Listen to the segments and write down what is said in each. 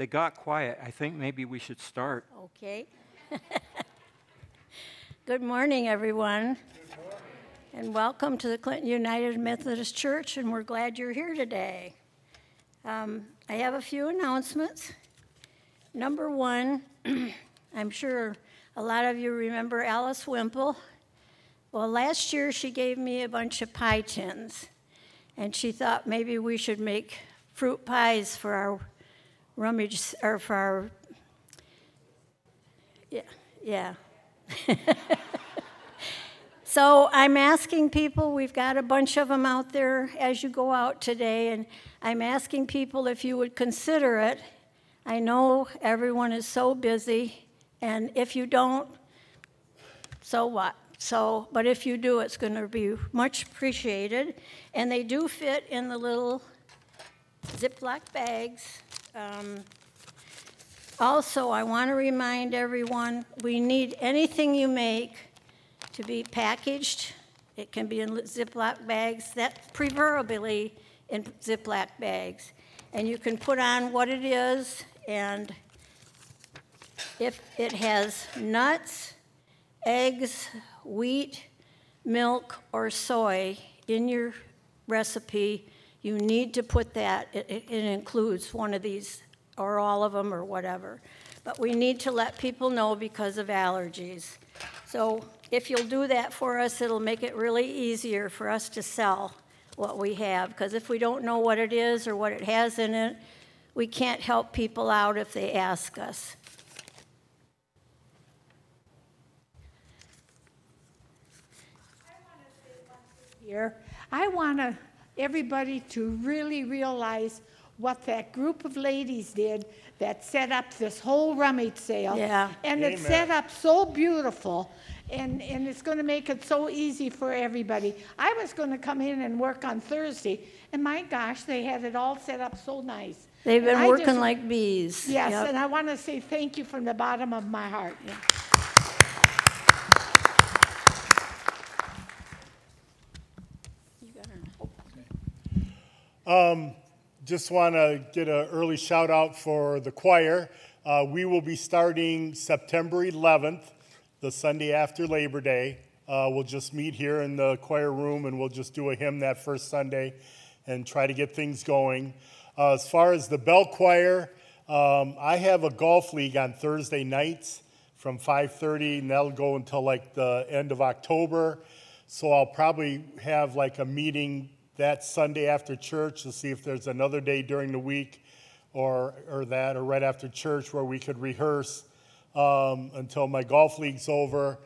they got quiet. I think maybe we should start. Okay. Good morning, everyone. And welcome to the Clinton United Methodist Church, and we're glad you're here today. Um, I have a few announcements. Number one, I'm sure a lot of you remember Alice Wimple. Well, last year she gave me a bunch of pie tins, and she thought maybe we should make fruit pies for our rummage or for our yeah yeah. So i'm asking people we've got a bunch of them out there as you go out today and i'm asking people if you would consider it. I know everyone is so busy and if you don't so what? So but if you do it's going to be much appreciated. And they do fit in the little ziploc bags um, also, I want to remind everyone we need anything you make to be packaged. It can be in Ziploc bags, that preferably in Ziploc bags. And you can put on what it is, and if it has nuts, eggs, wheat, milk, or soy in your recipe, you need to put that. It, it, includes one of these, or all of them, or whatever. But we need to let people know because of allergies. So if you'll do that for us, it'll make it really easier for us to sell what we have. Because if we don't know what it is or what it has in it, we can't help people out if they ask us. Here, I want to everybody to really realize what that group of ladies did that set up this whole rummage sale. Yeah. And it's set up so beautiful, and, and it's going to make it so easy for everybody. I was going to come in and work on Thursday, and my gosh, they had it all set up so nice. They've been And working just- like bees. Yes, Yep. and I want to say thank you from the bottom of my heart. Just want to get an early shout out for the choir. Uh, we will be starting September 11th, the Sunday after Labor Day. Uh, we'll just meet here in the choir room and we'll just do a hymn that first Sunday and try to get things going. Uh, as far as the bell choir, um, I have a golf league on Thursday nights from 5:30, and that'll go until like the end of October. So I'll probably have like a meeting that Sunday after church to see if there's another day during the week or, or that, or right after church where we could rehearse um, until my golf league's over.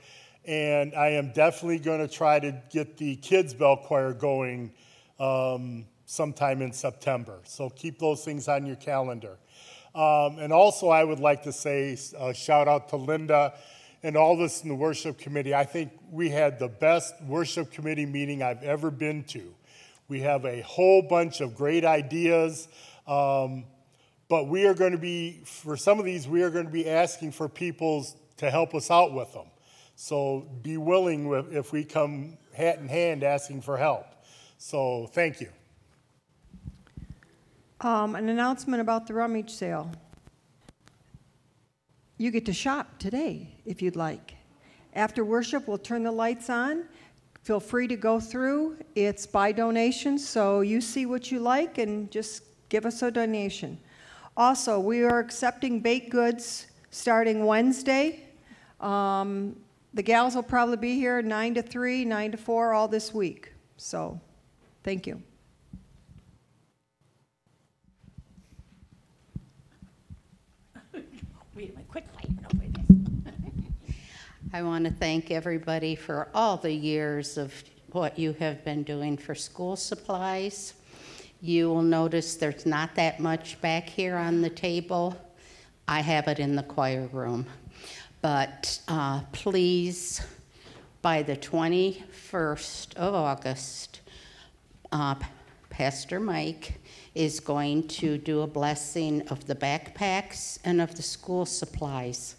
And I am definitely going to try to get the kids' bell choir going um, sometime in September. So keep those things on your calendar. Um, and also, I would like to say a shout out to Linda and all this in the worship committee. I think we had the best worship committee meeting I've ever been to. We have a whole bunch of great ideas, um, but we are going to be, for some of these, we are going to be asking for people to help us out with them. So be willing if we come hat in hand asking for help. So thank you. Um, an announcement about the rummage sale. You get to shop today if you'd like. After worship, we'll turn the lights on. Feel free to go through. It's by donation, so you see what you like and just give us a donation. Also, we are accepting baked goods starting Wednesday. Um, the gals will probably be here 9 to 3, 9 to 4 all this week. So, thank you. Wait fighting over this. I want to thank everybody for all the years of what you have been doing for school supplies. You will notice there's not that much back here on the table. I have it in the choir room. But uh, please, by the 21st of August, uh, Pastor Mike is going to do a blessing of the backpacks and of the school supplies.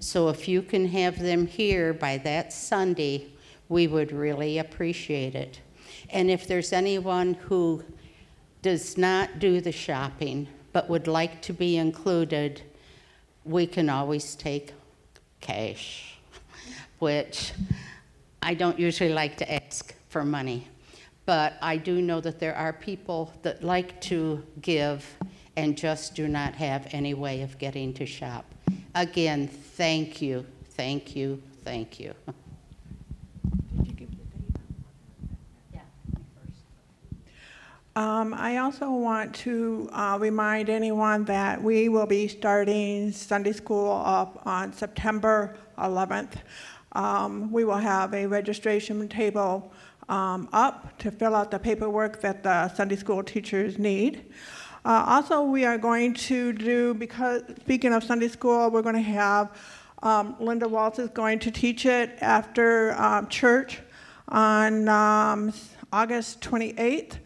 So if you can have them here by that Sunday, we would really appreciate it. And if there's anyone who does not do the shopping, but would like to be included, we can always take cash, which I don't usually like to ask for money. But I do know that there are people that like to give and just do not have any way of getting to shop. Again, thank you, thank you, thank you. Um, I also want to uh, remind anyone that we will be starting Sunday school up on September 11th. Um, we will have a registration table um, up to fill out the paperwork that the Sunday school teachers need. Uh, also, we are going to do, because speaking of Sunday school, we're going to have um, Linda Waltz is going to teach it after um, church on um, August 28th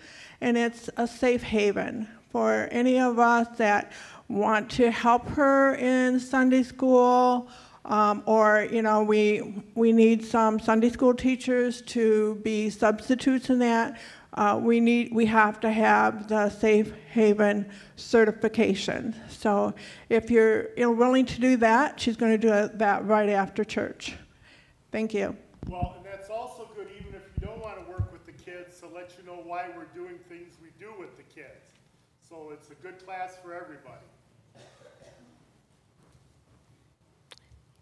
and it's a safe haven for any of us that want to help her in Sunday school. Um, or you know we we need some Sunday school teachers to be substitutes in that. Uh, we need we have to have the safe haven certification. So if you're you know, willing to do that, she's going to do it, that right after church. Thank you. Well, and that's also good even if you don't want to work with the kids to let you know why we're doing things we do with the kids. So it's a good class for everybody.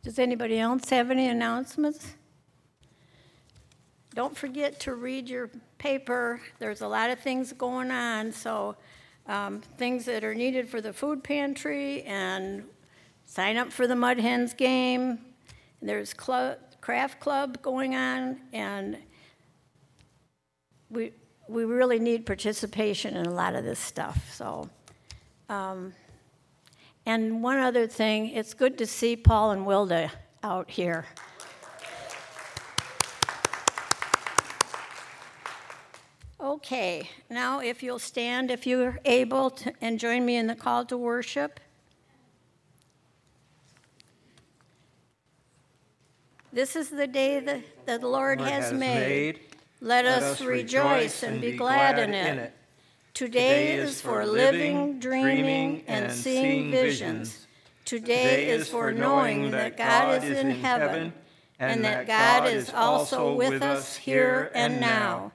Does anybody else have any announcements? Don't forget to read your paper. There's a lot of things going on, so um, things that are needed for the food pantry and sign up for the Mud Hens game. There's club, craft club going on, and we we really need participation in a lot of this stuff. So. Um, and one other thing, it's good to see Paul and Wilda out here. Okay, now if you'll stand, if you're able, to, and join me in the call to worship. This is the day that, the Lord, Lord has, made. made. Let, us rejoice and be glad in it. Today is for living, dreaming, and seeing visions. Today is for knowing that God is in heaven and that God is also with us here and now.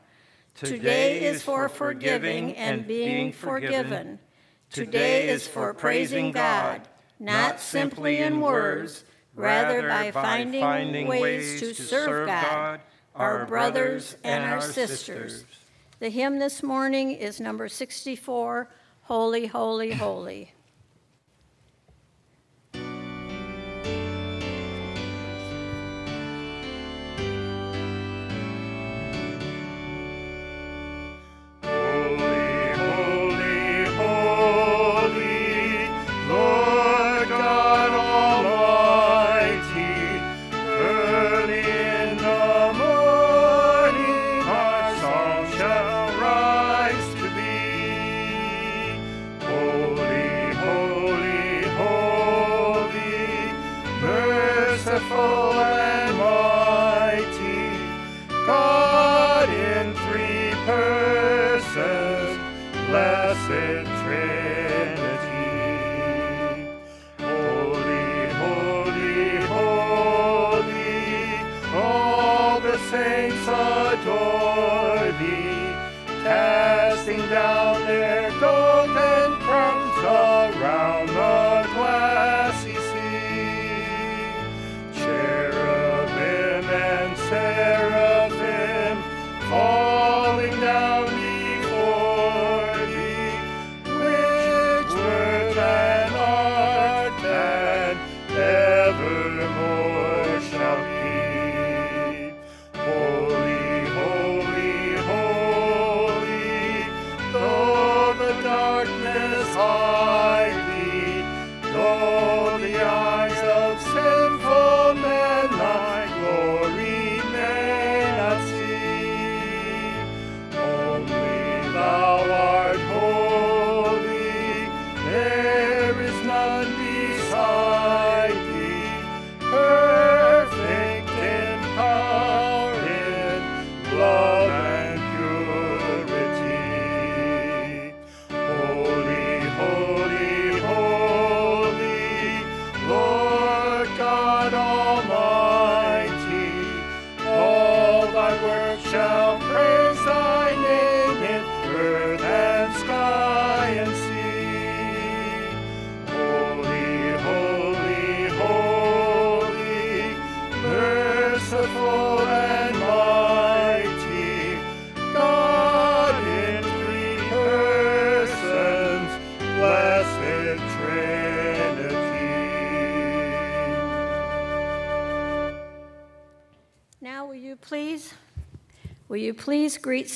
Today is for forgiving and being forgiven. Today is for praising God, not simply in words, rather by finding ways to serve God, our brothers and our sisters. The hymn this morning is number 64 Holy, Holy, Holy. Holy,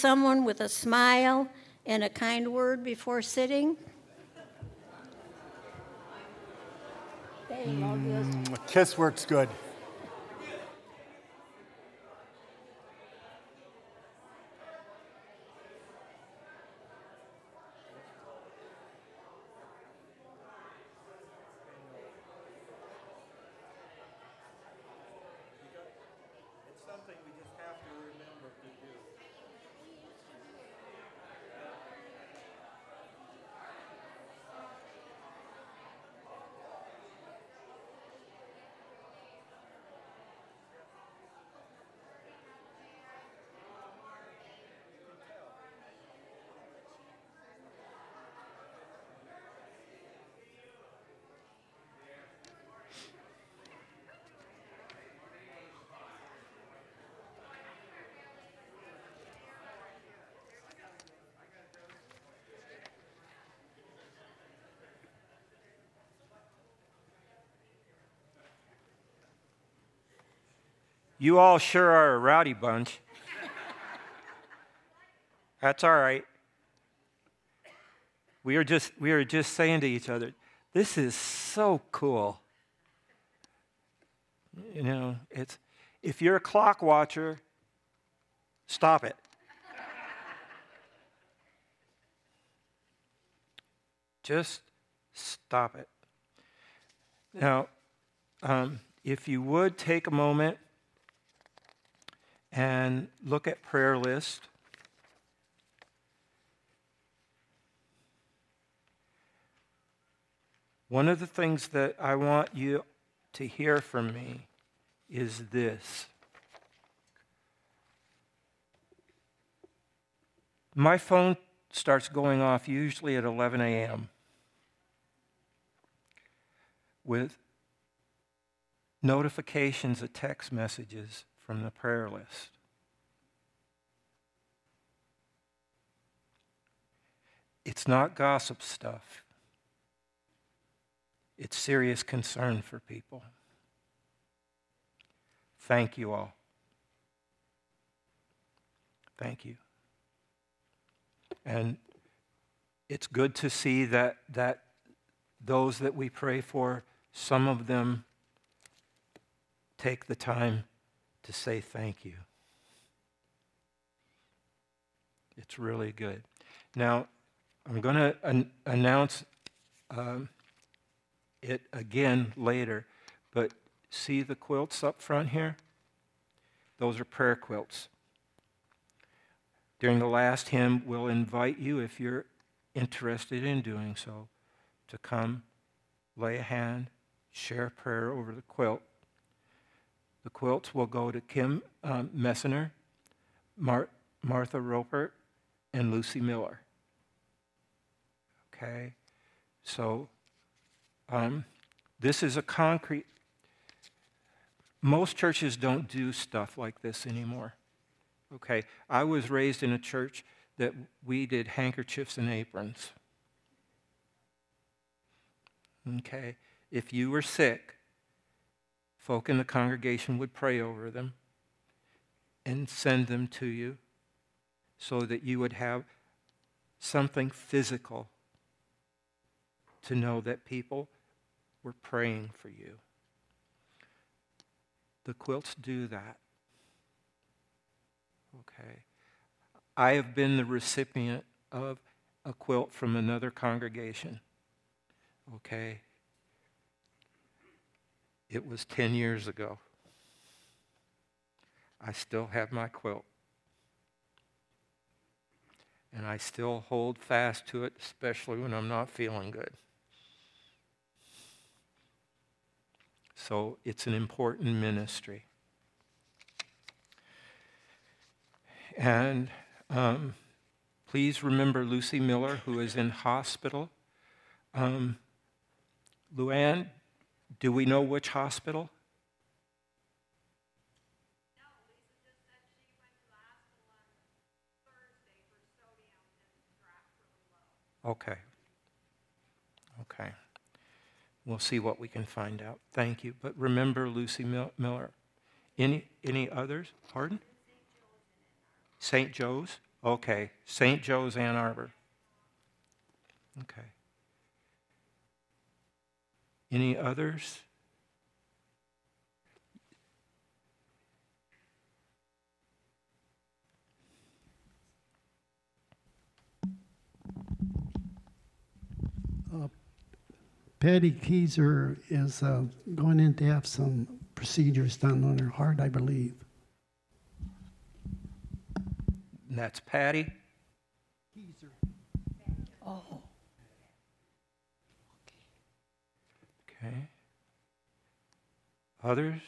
someone with a smile and a kind word before sitting? Love. Kiss works good. You all sure are a rowdy bunch. That's all right. We are just we are just saying to each other, this is so cool. You know, it's if you're a clock watcher, stop it. Just stop it. Now, um, if you would take a moment and look at prayer list. One of the things that I want you to hear from me is this. My phone starts going off usually at 11 a.m. with notifications of text messages from the prayer list. It's not gossip stuff. It's serious concern for people. Thank you all. Thank you. And it's good to see that, that those that we pray for, some of them take the time to say thank you. It's really good. Now, I'm going to an- announce um, it again later, but see the quilts up front here? Those are prayer quilts. During the last hymn, we'll invite you, if you're interested in doing so, to come, lay a hand, share a prayer over the quilt. The quilts will go to Kim um, Mar- Martha Roper, and Lucy Miller. Okay? So, um, this is a concrete. Most churches don't do stuff like this anymore. Okay? I was raised in a church that we did handkerchiefs and aprons. Okay? If you were sick, folk in the congregation would pray over them and send them to you so that you would have something physical to know that people were praying for you. The quilts do that. Okay. I have been the recipient of a quilt from another congregation. Okay. It was 10 years ago. I still have my quilt. And I still hold fast to it, especially when I'm not feeling good. So it's an important ministry. And um, please remember Lucy Miller, who is in hospital. Um, Luann, do we know which hospital? Okay. Okay. We'll see what we can find out. Thank you. But remember Lucy Mil- Miller. Any, any others? Pardon? St. Joe's? Okay, St. Joe's, Ann Arbor. Okay. Any others? Patty Keyser is uh, going in to have some procedures done on her heart, I believe. And that's Patty. Oh, Okay. Others?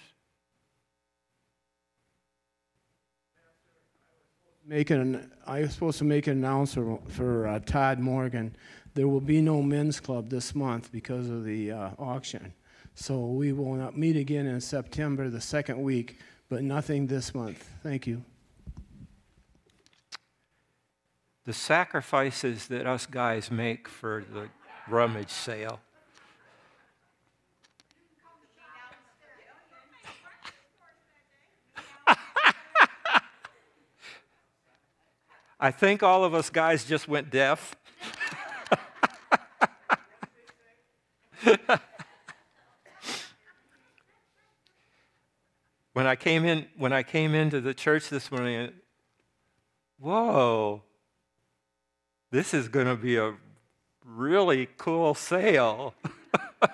Make an, I was supposed to make an announcement for uh, Todd Morgan. There will be no men's club this month because of the uh, auction. So we will not meet again in September, the second week, but nothing this month. Thank you. The sacrifices that us guys make for the rummage sale. I think all of us guys just went deaf. when I came in when I came into the church this morning, whoa, this is going to be a really cool sale.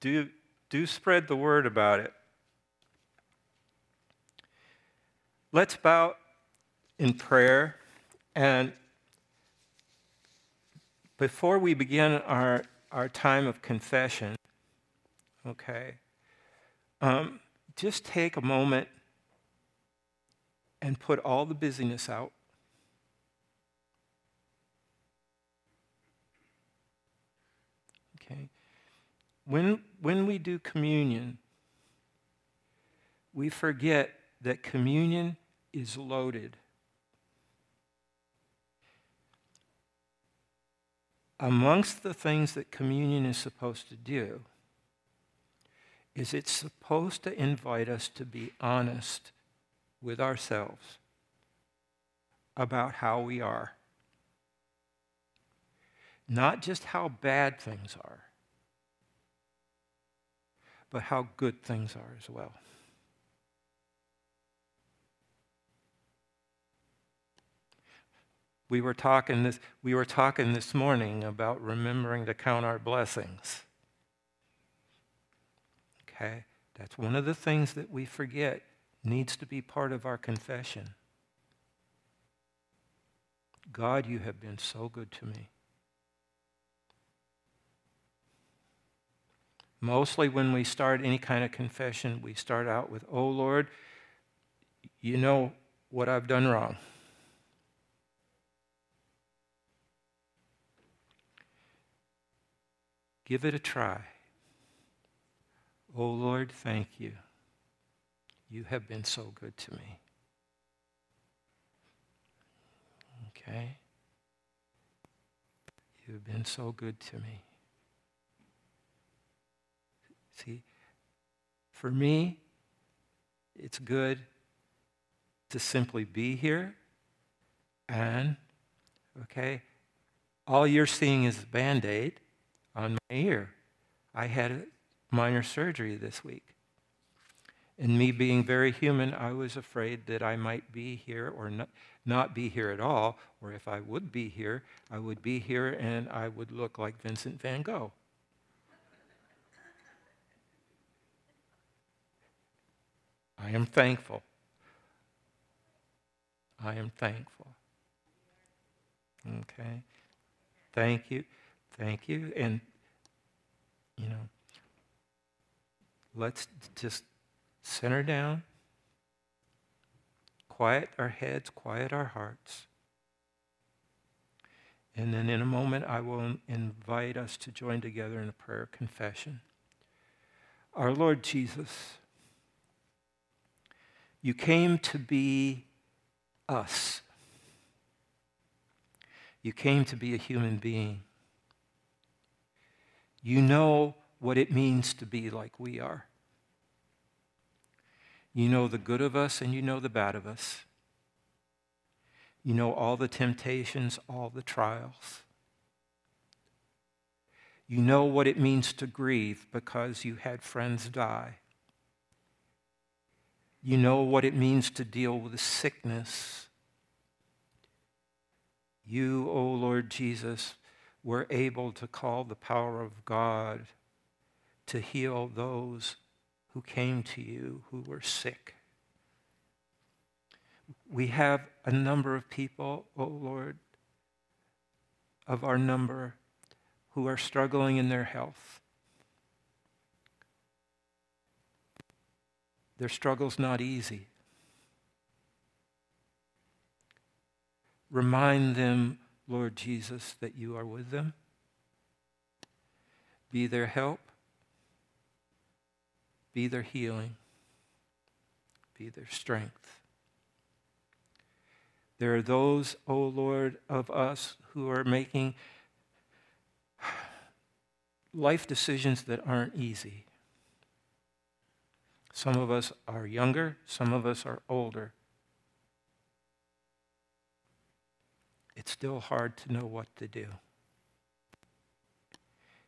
do, do spread the word about it. Let's bow in prayer. And before we begin our, our time of confession, okay, um, just take a moment and put all the busyness out. Okay. When, when we do communion, we forget that communion is loaded. Amongst the things that communion is supposed to do is it's supposed to invite us to be honest with ourselves about how we are. Not just how bad things are, but how good things are as well. We were talking this, we were talking this morning about remembering to count our blessings. Okay? That's one of the things that we forget needs to be part of our confession. God, you have been so good to me. Mostly when we start any kind of confession, we start out with, Oh Lord, you know what I've done wrong. Give it a try. Oh Lord, thank you. You have been so good to me. Okay? You've been so good to me. See, for me, it's good to simply be here and, okay, all you're seeing is a band aid on my ear. I had a minor surgery this week. And me being very human, I was afraid that I might be here or not, not be here at all, or if I would be here, I would be here and I would look like Vincent van Gogh. I am thankful. I am thankful. Okay. Thank you. Thank you. And, you know, let's just center down, quiet our heads, quiet our hearts. And then in a moment, I will invite us to join together in a prayer confession. Our Lord Jesus, you came to be us. You came to be a human being. You know what it means to be like we are. You know the good of us and you know the bad of us. You know all the temptations, all the trials. You know what it means to grieve because you had friends die. You know what it means to deal with sickness. You, O oh Lord Jesus, were able to call the power of God to heal those who came to you who were sick. We have a number of people, O oh Lord, of our number who are struggling in their health. Their struggle's not easy. Remind them, Lord Jesus, that you are with them. Be their help. Be their healing. Be their strength. There are those, O oh Lord, of us who are making life decisions that aren't easy. Some of us are younger, some of us are older. It's still hard to know what to do.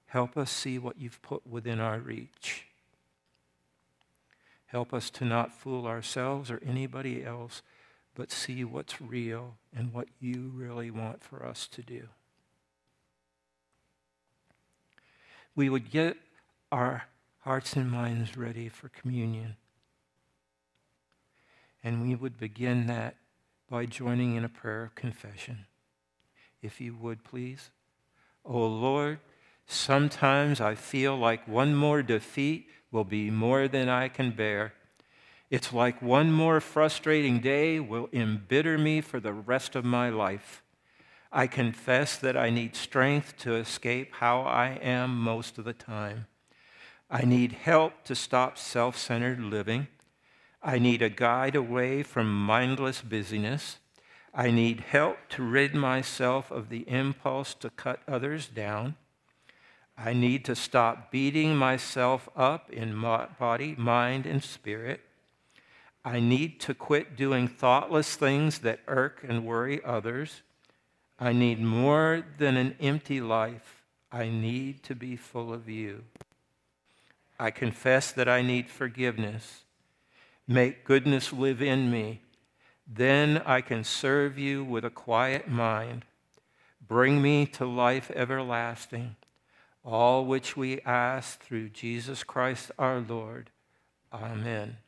Help us see what you've put within our reach. Help us to not fool ourselves or anybody else, but see what's real and what you really want for us to do. we would get our hearts and minds ready for communion. And we would begin that by joining in a prayer of confession. If you would, please. Oh Lord, sometimes I feel like one more defeat will be more than I can bear. It's like one more frustrating day will embitter me for the rest of my life. I confess that I need strength to escape how I am most of the time. I need help to stop self centered living. I need a guide away from mindless busyness. I need help to rid myself of the impulse to cut others down. I need to stop beating myself up in body, mind, and spirit. I need to quit doing thoughtless things that irk and worry others. I need more than an empty life. I need to be full of you. I confess that I need forgiveness. Make goodness live in me. Then I can serve you with a quiet mind. Bring me to life everlasting, all which we ask through Jesus Christ our Lord. Amen.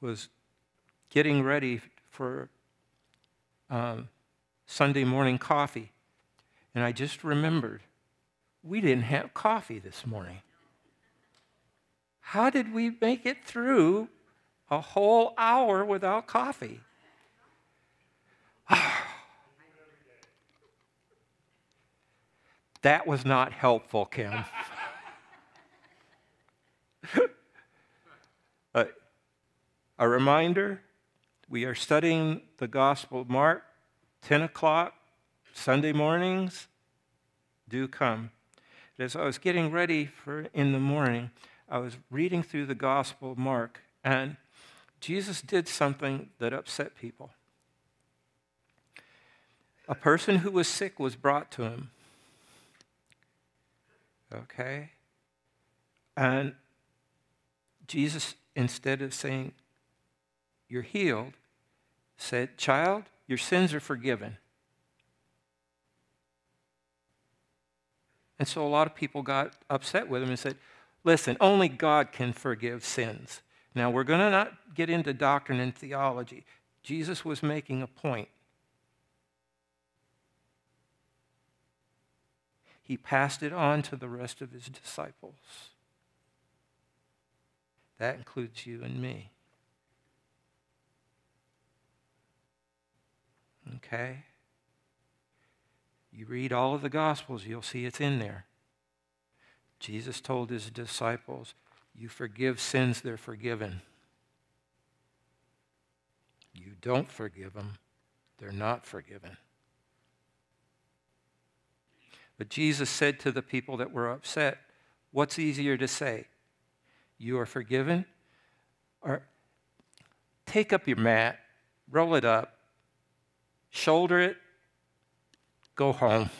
was getting ready for um, Sunday morning coffee, and I just remembered we didn't have coffee this morning. How did we make it through a whole hour without coffee? that was not helpful, Kim. a reminder we are studying the Gospel of Mark, 10 o'clock, Sunday mornings. Do come. As I was getting ready for in the morning, I was reading through the Gospel of Mark, and Jesus did something that upset people. A person who was sick was brought to him. Okay? And Jesus, instead of saying, you're healed, said, Child, your sins are forgiven. And so a lot of people got upset with him and said, Listen, only God can forgive sins. Now, we're going to not get into doctrine and theology. Jesus was making a point. He passed it on to the rest of his disciples. That includes you and me. Okay? You read all of the Gospels, you'll see it's in there. Jesus told his disciples, You forgive sins, they're forgiven. You don't forgive them, they're not forgiven. But Jesus said to the people that were upset, What's easier to say? You are forgiven? Or take up your mat, roll it up, shoulder it, go home.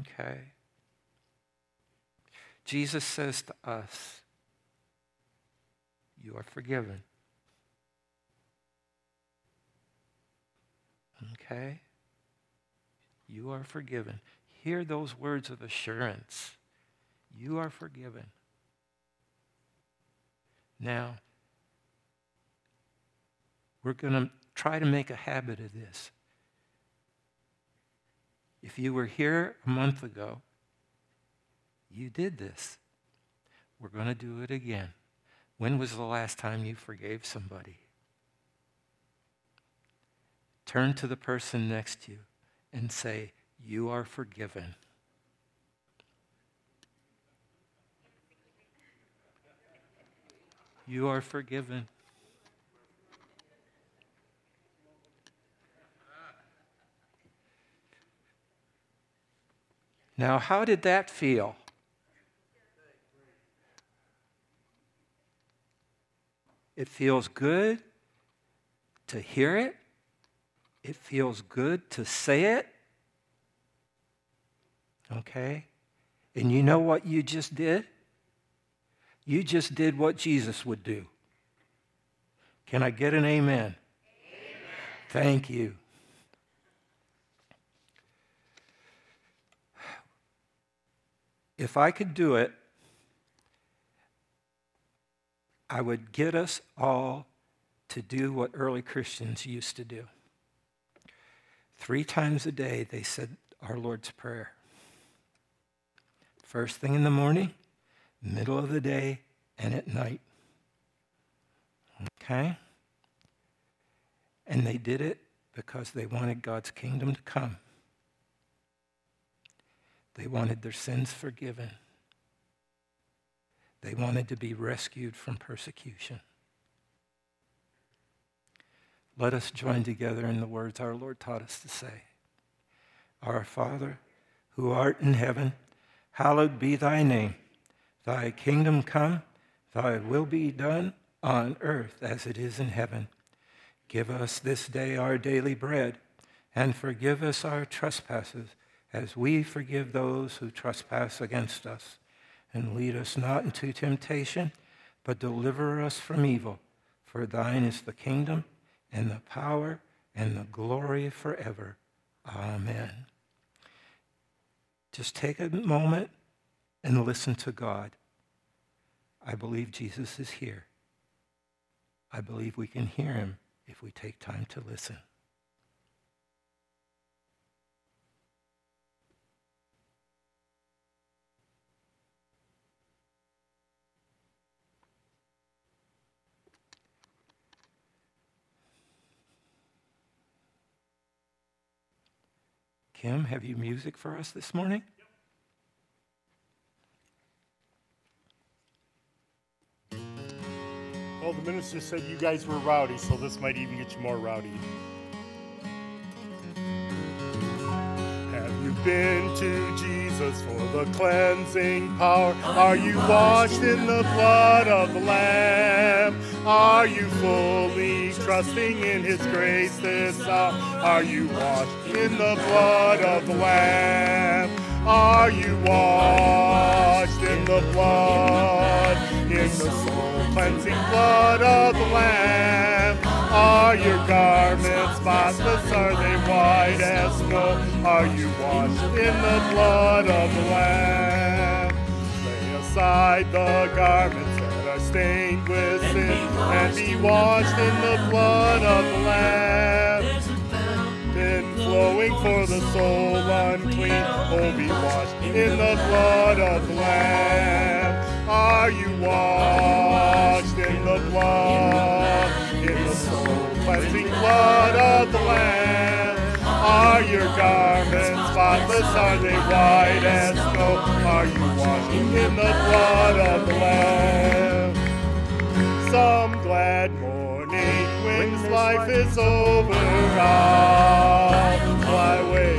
Okay. Jesus says to us, You are forgiven. Okay? You are forgiven. Hear those words of assurance. You are forgiven. Now, we're going to try to make a habit of this. If you were here a month ago, you did this. We're going to do it again. When was the last time you forgave somebody? Turn to the person next to you and say, You are forgiven. You are forgiven. Now, how did that feel? It feels good to hear it. It feels good to say it. Okay? And you know what you just did? You just did what Jesus would do. Can I get an amen? amen. Thank you. If I could do it, I would get us all to do what early Christians used to do. Three times a day, they said our Lord's Prayer. First thing in the morning, middle of the day, and at night. Okay? And they did it because they wanted God's kingdom to come. They wanted their sins forgiven. They wanted to be rescued from persecution. Let us join together in the words our Lord taught us to say Our Father, who art in heaven, hallowed be thy name. Thy kingdom come, thy will be done on earth as it is in heaven. Give us this day our daily bread, and forgive us our trespasses as we forgive those who trespass against us. And lead us not into temptation, but deliver us from evil. For thine is the kingdom and the power and the glory forever. Amen. Just take a moment and listen to God. I believe Jesus is here. I believe we can hear him if we take time to listen. Kim, have you music for us this morning? Well, the minister said you guys were rowdy, so this might even get you more rowdy. Have you been to Jesus for the cleansing power? Are you washed in the blood of the Lamb? Are you fully trusting in His grace this hour? Are you washed in the blood of the Lamb? Are you washed in the blood, in the soul cleansing blood of the Lamb? Are your garments spotless? Are they white as snow? Are you washed in the blood of the Lamb? Lay aside the garments that are stained with sin and be washed in the blood of the Lamb. Been flowing for the soul unclean, oh, be washed in the blood of the Lamb. Are you washed in the blood, the soul cleansing blood of the Lamb? Are your garments spotless? Are they white as snow? Are you washed in the blood of the Lamb? some glad morning when this life is over. I'll fly away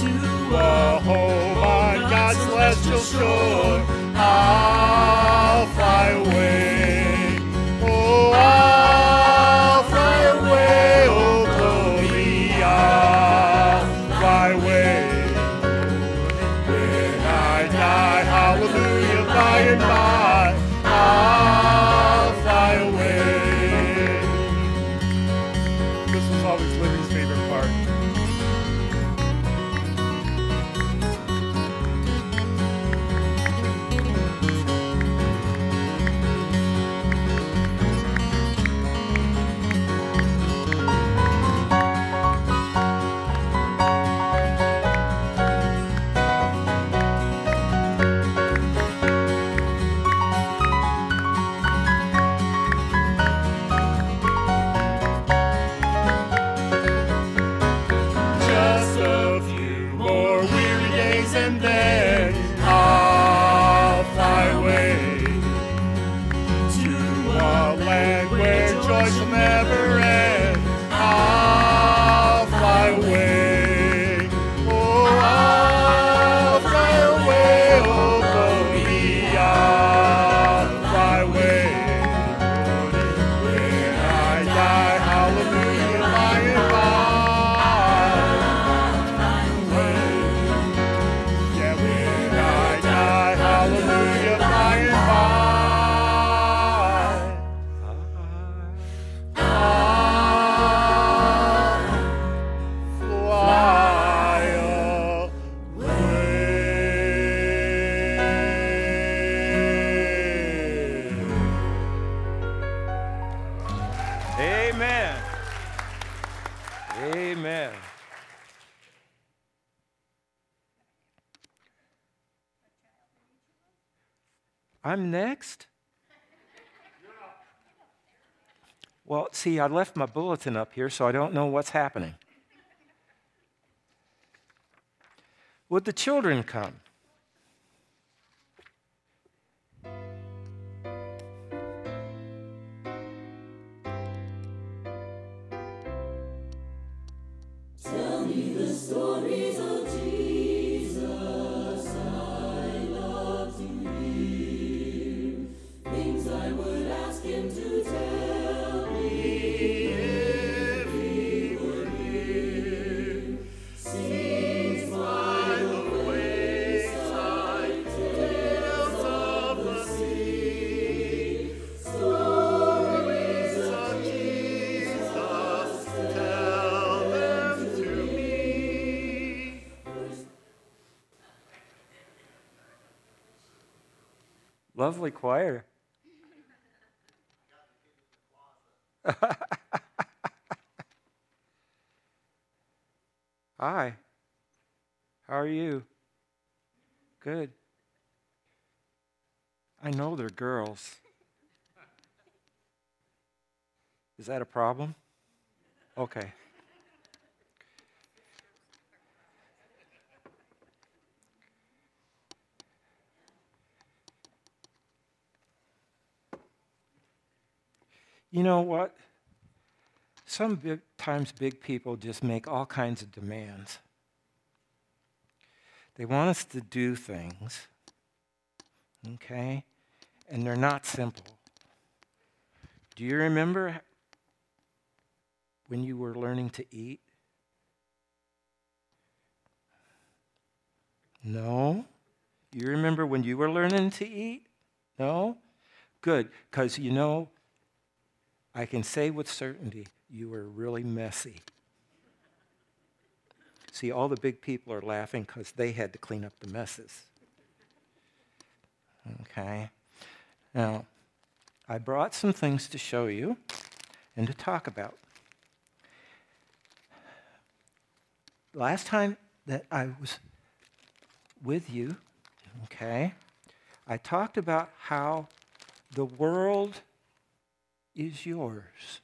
to a home on God's celestial shore. I'll fly away. See, I left my bulletin up here, so I don't know what's happening. Would the children come? Lovely choir. Hi. How are you? Good. I know they're girls. Is that a problem? Okay. You know what? Some big, times big people just make all kinds of demands. They want us to do things, okay? And they're not simple. Do you remember when you were learning to eat? No? You remember when you were learning to eat? No? Good, because you know, I can say with certainty you were really messy. See, all the big people are laughing because they had to clean up the messes. Okay? Now, I brought some things to show you and to talk about. Last time that I was with you, okay, I talked about how the world is yours.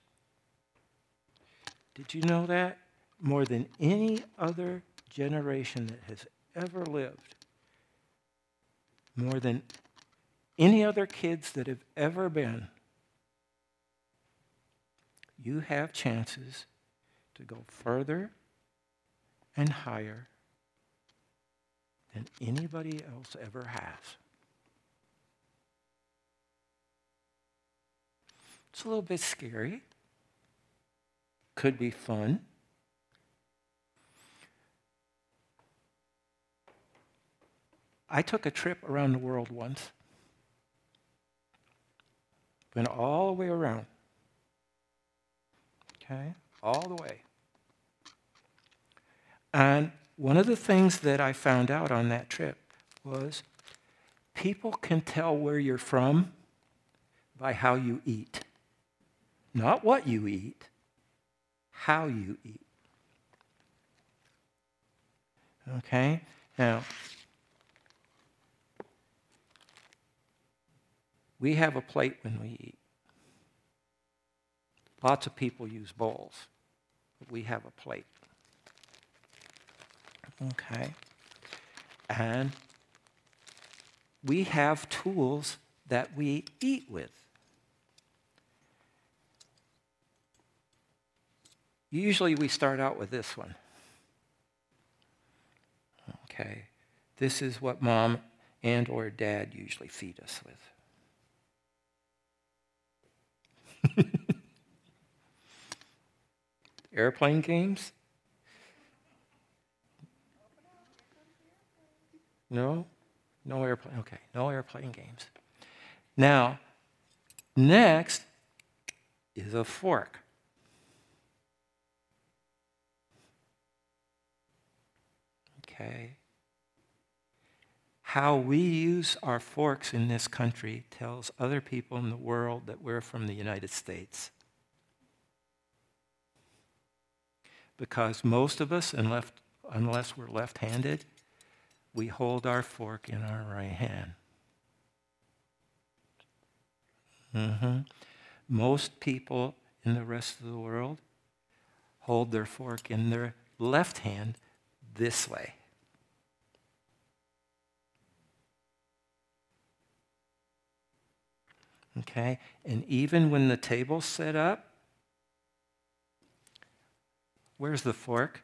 Did you know that? More than any other generation that has ever lived, more than any other kids that have ever been, you have chances to go further and higher than anybody else ever has. It's a little bit scary. Could be fun. I took a trip around the world once. Went all the way around. Okay? All the way. And one of the things that I found out on that trip was people can tell where you're from by how you eat. Not what you eat, how you eat. Okay? Now, we have a plate when we eat. Lots of people use bowls, but we have a plate. Okay? And we have tools that we eat with. Usually we start out with this one. Okay. This is what mom and or dad usually feed us with. Airplane games? No? No airplane. Okay, no airplane games. Now, next is a fork. Okay. How we use our forks in this country tells other people in the world that we're from the United States. Because most of us, unless, we're left handed, we hold our fork in our right hand. Mm-hmm. Most people in the rest of the world hold their fork in their left hand this way. Okay? And even when the table's set up, where's the fork?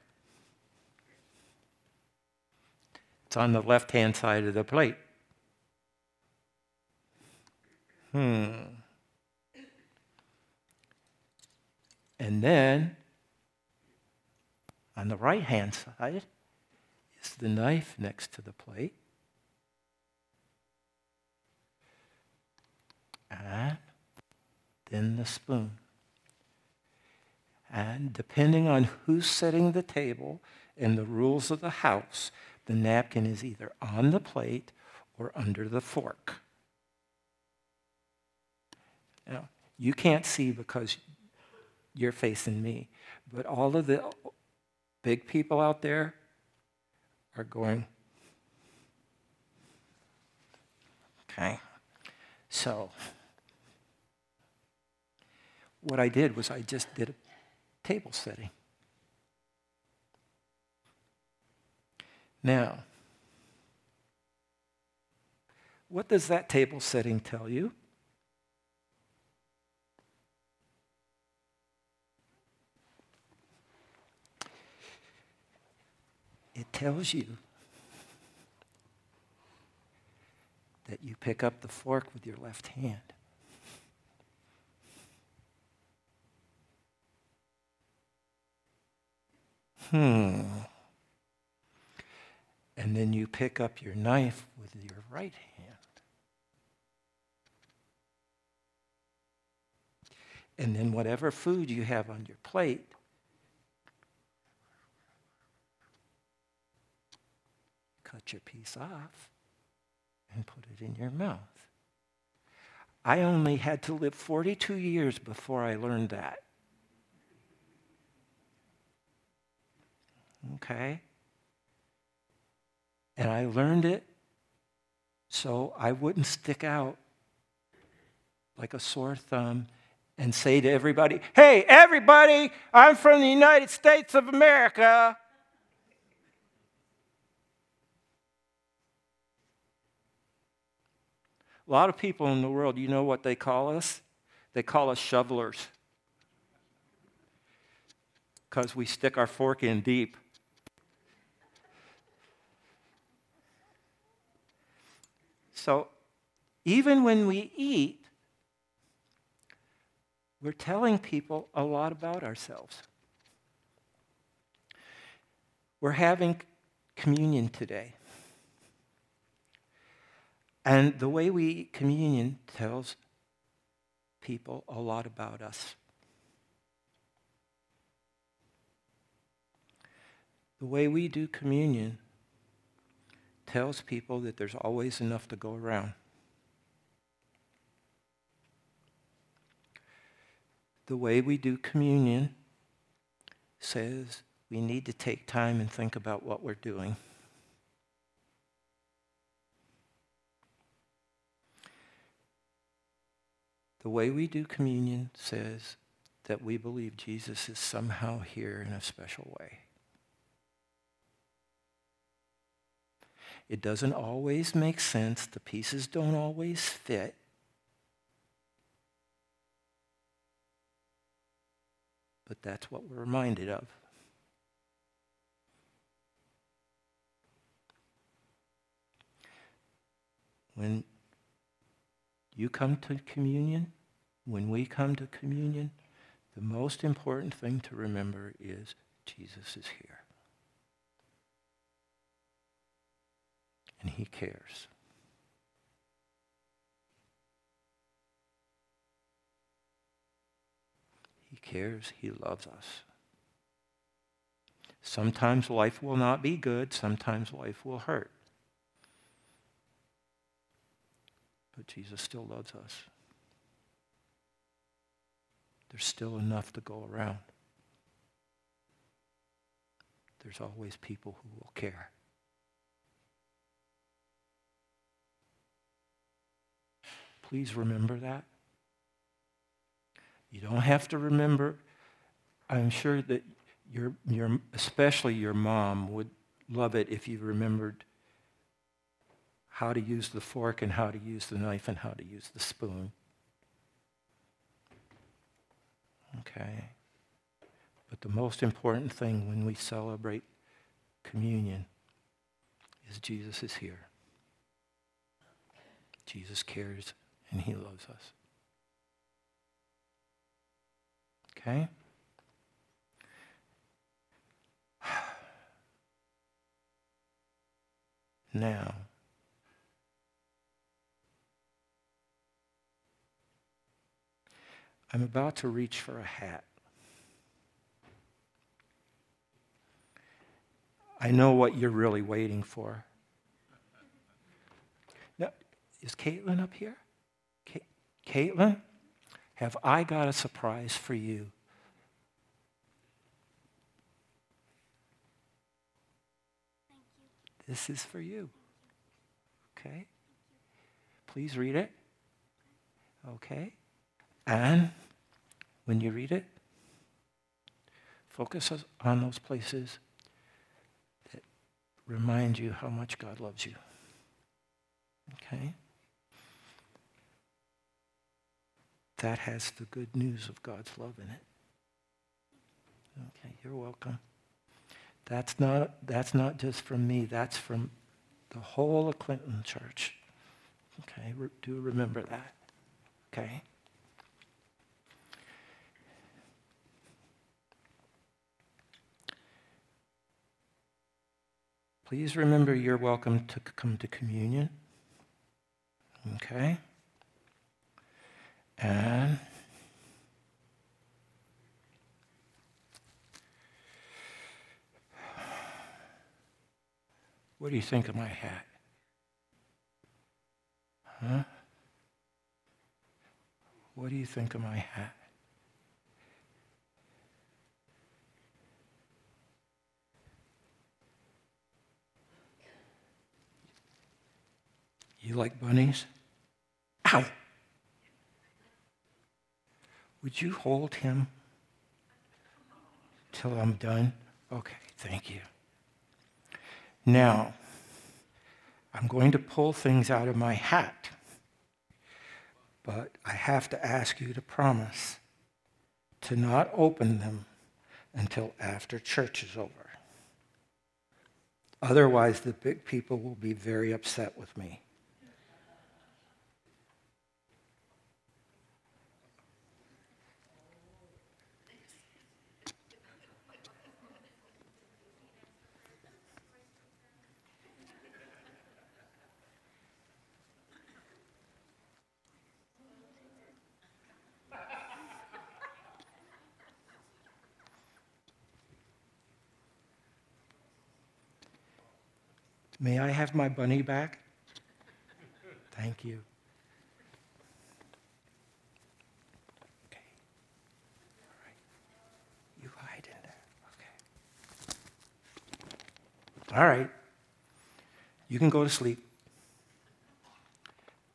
It's on the left hand side of the plate. Hmm. And then on the right hand side is the knife next to the plate. And then the spoon. And depending on who's setting the table and the rules of the house, the napkin is either on the plate or under the fork. Now, you can't see because you're facing me, but all of the big people out there are going, okay. So, what I did was I just did a table setting. Now, what does that table setting tell you? It tells you that you pick up the fork with your left hand. Hmm. And then you pick up your knife with your right hand. And then whatever food you have on your plate, cut your piece off and put it in your mouth. I only had to live 42 years before I learned that. Okay? And I learned it so I wouldn't stick out like a sore thumb and say to everybody, hey, everybody, I'm from the United States of America. A lot of people in the world, you know what they call us? They call us shovelers. because we stick our fork in deep. So even when we eat, we're telling people a lot about ourselves. We're having communion today. And the way we eat communion tells people a lot about us. The way we do communion tells people that there's always enough to go around. The way we do communion says we need to take time and think about what we're doing. The way we do communion says that we believe Jesus is somehow here in a special way. It doesn't always make sense. The pieces don't always fit. But that's what we're reminded of. When you come to communion, when we come to communion, the most important thing to remember is Jesus is here. And he cares. He cares. He loves us. Sometimes life will not be good. Sometimes life will hurt. But Jesus still loves us. There's still enough to go around. There's always people who will care. Please remember that. You don't have to remember. I'm sure that your, your, especially your mom would love it if you remembered how to use the fork and how to use the knife and how to use the spoon. Okay? But the most important thing when we celebrate communion is Jesus is here. Jesus cares and he loves us. Okay? Now, I'm about to reach for a hat. I know what you're really waiting for. Now, is Caitlin up here? Caitlin, have I got a surprise for you? This is for you. Okay? Please read it. Okay? And when you read it, focus on those places that remind you how much God loves you. Okay? That has the good news of God's love in it. Okay, you're welcome. That's not, that's not just from me, that's from the whole of Clinton Church. Okay, do remember that. Okay? Please remember you're welcome to come to communion. Okay? And what do you think of my hat? Huh? What do you think of my hat? You like bunnies? Ow! Would you hold him till I'm done? Okay, thank you. Now, I'm going to pull things out of my hat, but I have to ask you to promise to not open them until after church is over. Otherwise, the big people will be very upset with me. May I have my bunny back? Thank you. Okay. All right. You hide in there. Okay. All right. You can go to sleep.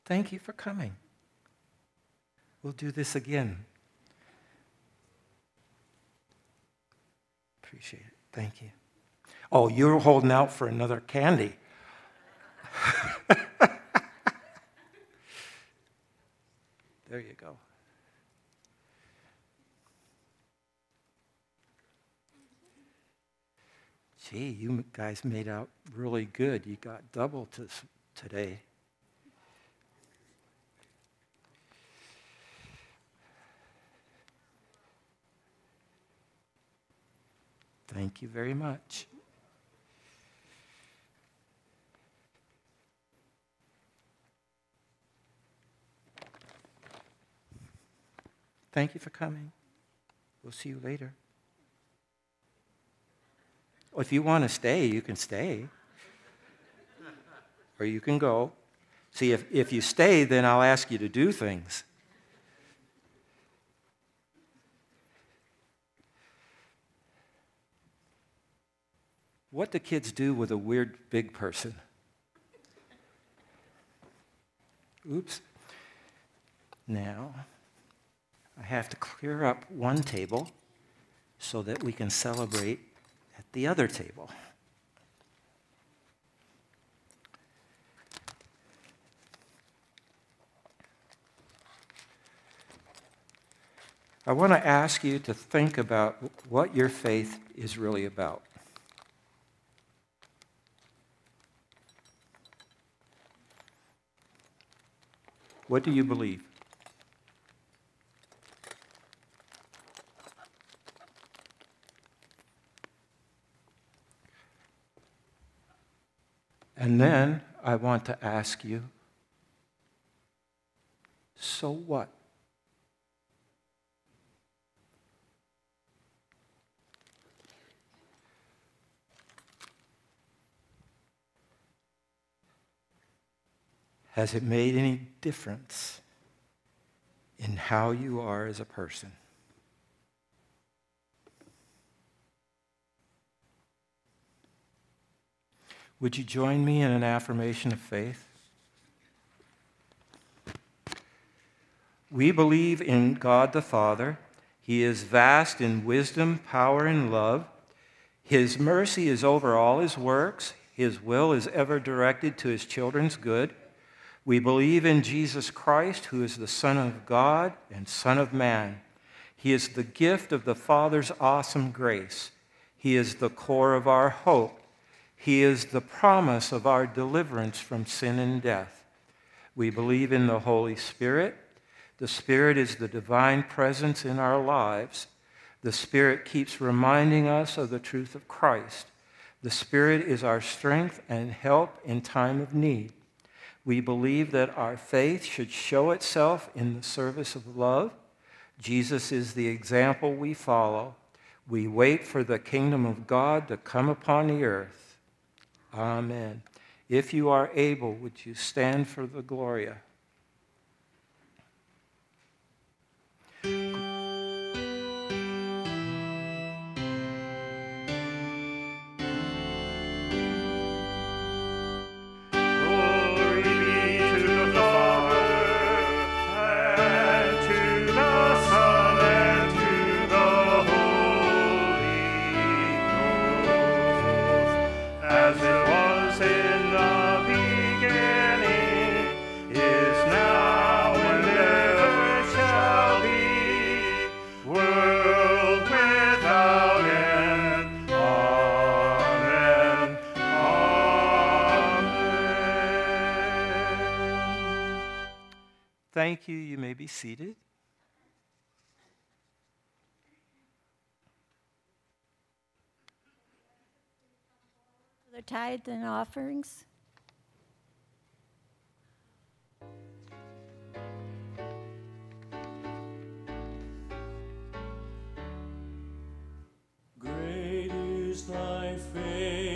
Thank you for coming. We'll do this again. Appreciate it. Thank you. Oh, you're holding out for another candy. there you go. Gee, you guys made out really good. You got double to, today. Thank you very much. Thank you for coming. We'll see you later. If you want to stay, you can stay. or you can go. See, if, if you stay, then I'll ask you to do things. What do kids do with a weird big person? Oops. Now, I have to clear up one table so that we can celebrate at the other table. I want to ask you to think about what your faith is really about. What do you believe? And then I want to ask you so what? Has it made any difference in how you are as a person? Would you join me in an affirmation of faith? We believe in God the Father. He is vast in wisdom, power, and love. His mercy is over all his works. His will is ever directed to his children's good. We believe in Jesus Christ, who is the Son of God and Son of man. He is the gift of the Father's awesome grace. He is the core of our hope he is the promise of our deliverance from sin and death. We believe in the Holy Spirit. The Spirit is the divine presence in our lives. The Spirit keeps reminding us of the truth of Christ. The Spirit is our strength and help in time of need. We believe that our faith should show itself in the service of love. Jesus is the example we follow. We wait for the kingdom of God to come upon the earth. Amen. If you are able, would you stand for the Gloria? Thank you. You may be seated. The tithe and offerings. Great is thy faithfulness,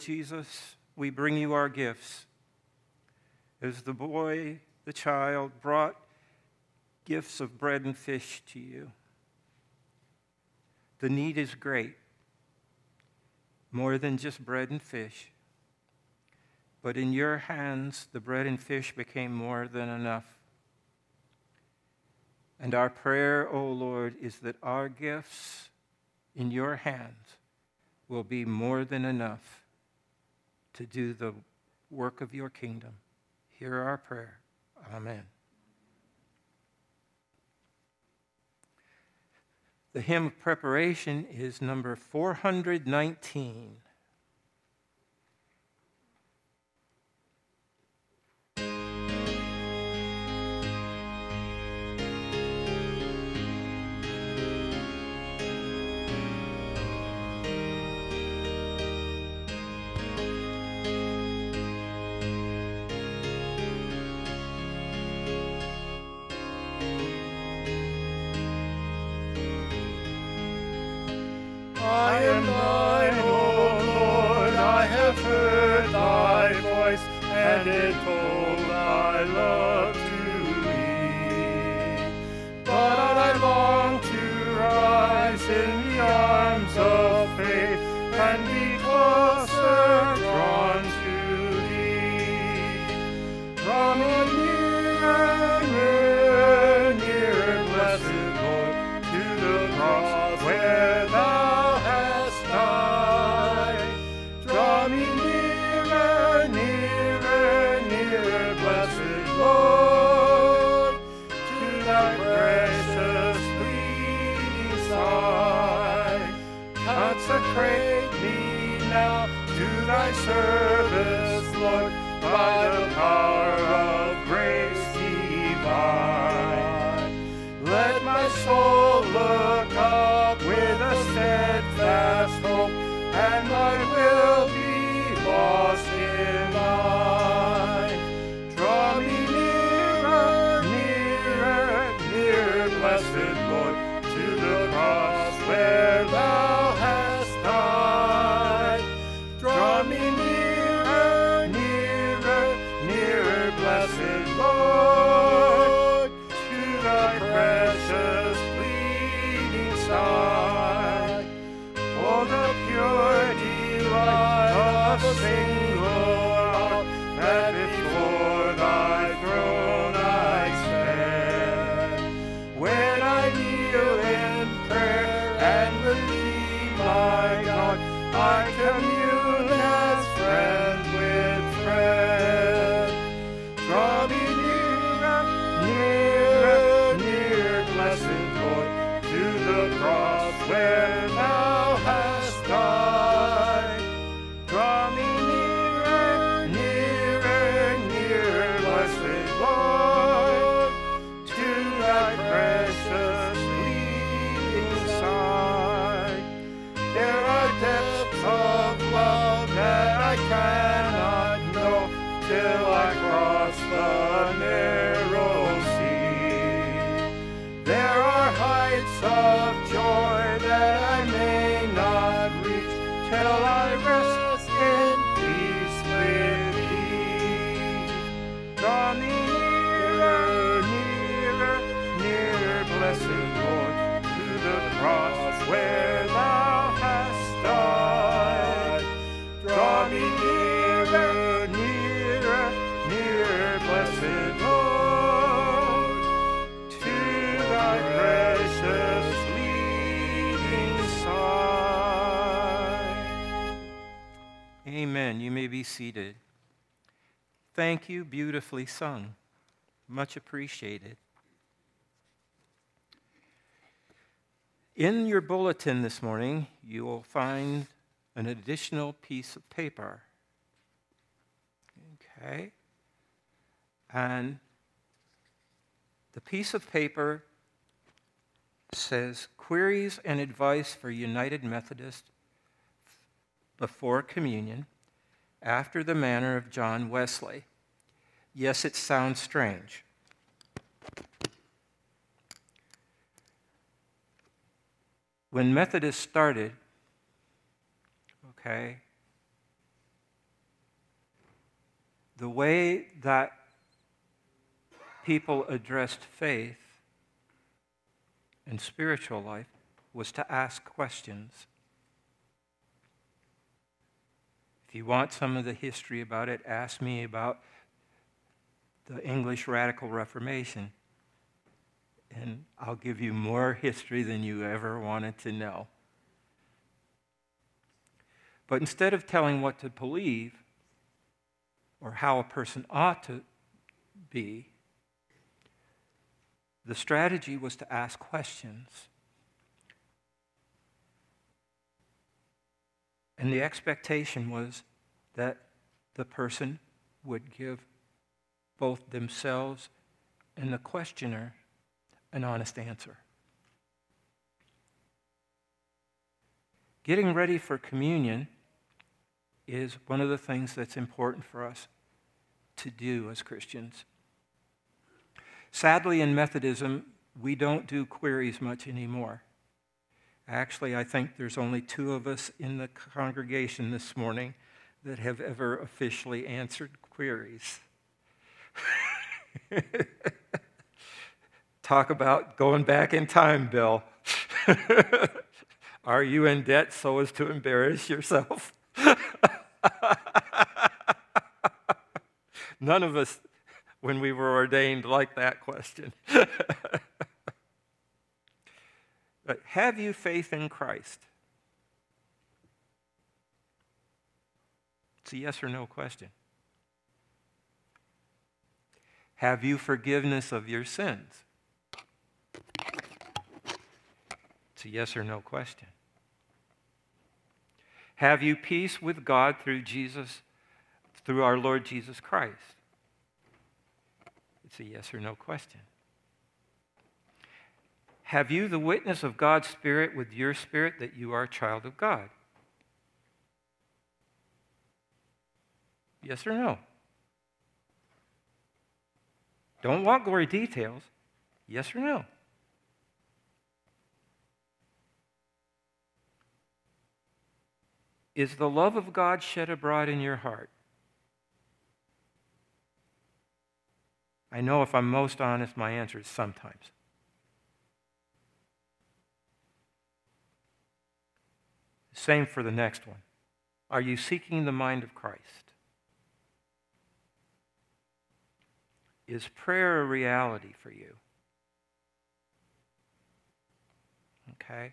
Jesus, we bring you our gifts. As the boy, the child, brought gifts of bread and fish to you, the need is great. More than just bread and fish. But in your hands, the bread and fish became more than enough. And our prayer, O oh Lord, is that our gifts in your hands will be more than enough to do the work of your kingdom. Hear our prayer. Amen. The hymn of preparation is number 419. May be seated. Thank you, beautifully sung. Much appreciated. In your bulletin this morning, you will find an additional piece of paper. Okay? And the piece of paper says Queries and Advice for United Methodist Before Communion, after the manner of John Wesley. Yes, it sounds strange. When Methodists started, okay, the way that people addressed faith and spiritual life was to ask questions. If you want some of the history about it, ask me about the English Radical Reformation, and I'll give you more history than you ever wanted to know. But instead of telling what to believe or how a person ought to be, the strategy was to ask questions. And the expectation was that the person would give both themselves and the questioner an honest answer. Getting ready for communion is one of the things that's important for us to do as Christians. Sadly, in Methodism, we don't do queries much anymore. Actually, I think there's only two of us in the congregation this morning that have ever officially answered queries. Talk about going back in time, Bill. Are you in debt so as to embarrass yourself? None of us, when we were ordained, liked that question. But have you faith in Christ? It's a yes or no question. Have you forgiveness of your sins? It's a yes or no question. Have you peace with God through Jesus, through our Lord Jesus Christ? It's a yes or no question. Have you the witness of God's Spirit with your spirit that you are a child of God? Yes or no? Don't want gory details. Yes or no? Is the love of God shed abroad in your heart? I know if I'm most honest, my answer is sometimes. Same for the next one. Are you seeking the mind of Christ? Is prayer a reality for you? Okay?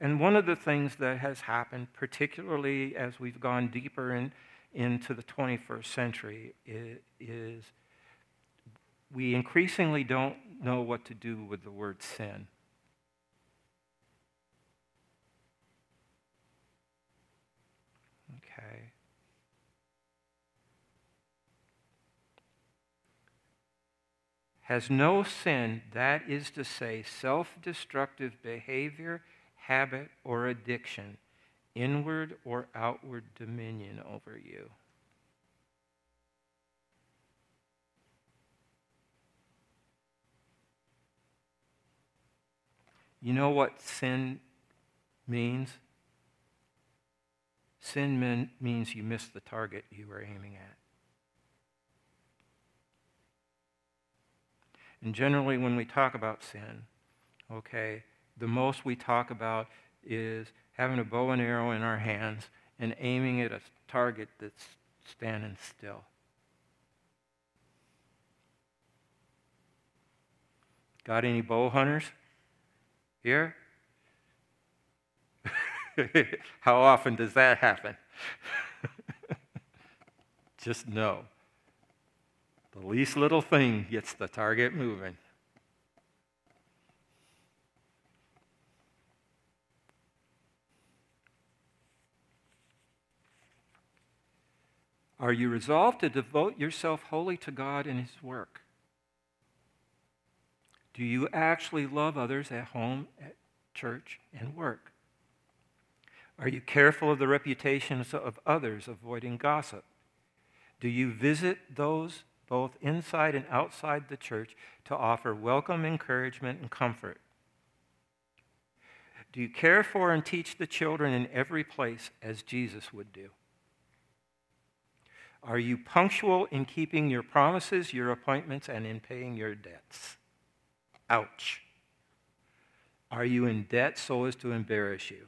And one of the things that has happened, particularly as we've gone deeper in, into the 21st century, is, is we increasingly don't know what to do with the word sin. has no sin, that is to say, self destructive behavior, habit, or addiction, inward or outward dominion over you. You know what sin means? Sin means you miss the target you were aiming at. And generally, when we talk about sin, okay, the most we talk about is having a bow and arrow in our hands and aiming at a target that's standing still. Got any bow hunters here? How often does that happen? Just know the least little thing gets the target moving. Are you resolved to devote yourself wholly to God and His work? Do you actually love others at home, at church, and work? Are you careful of the reputations of others, avoiding gossip? Do you visit those both inside and outside the church to offer welcome, encouragement, and comfort? Do you care for and teach the children in every place as Jesus would do? Are you punctual in keeping your promises, your appointments, and in paying your debts? Ouch. Are you in debt so as to embarrass you?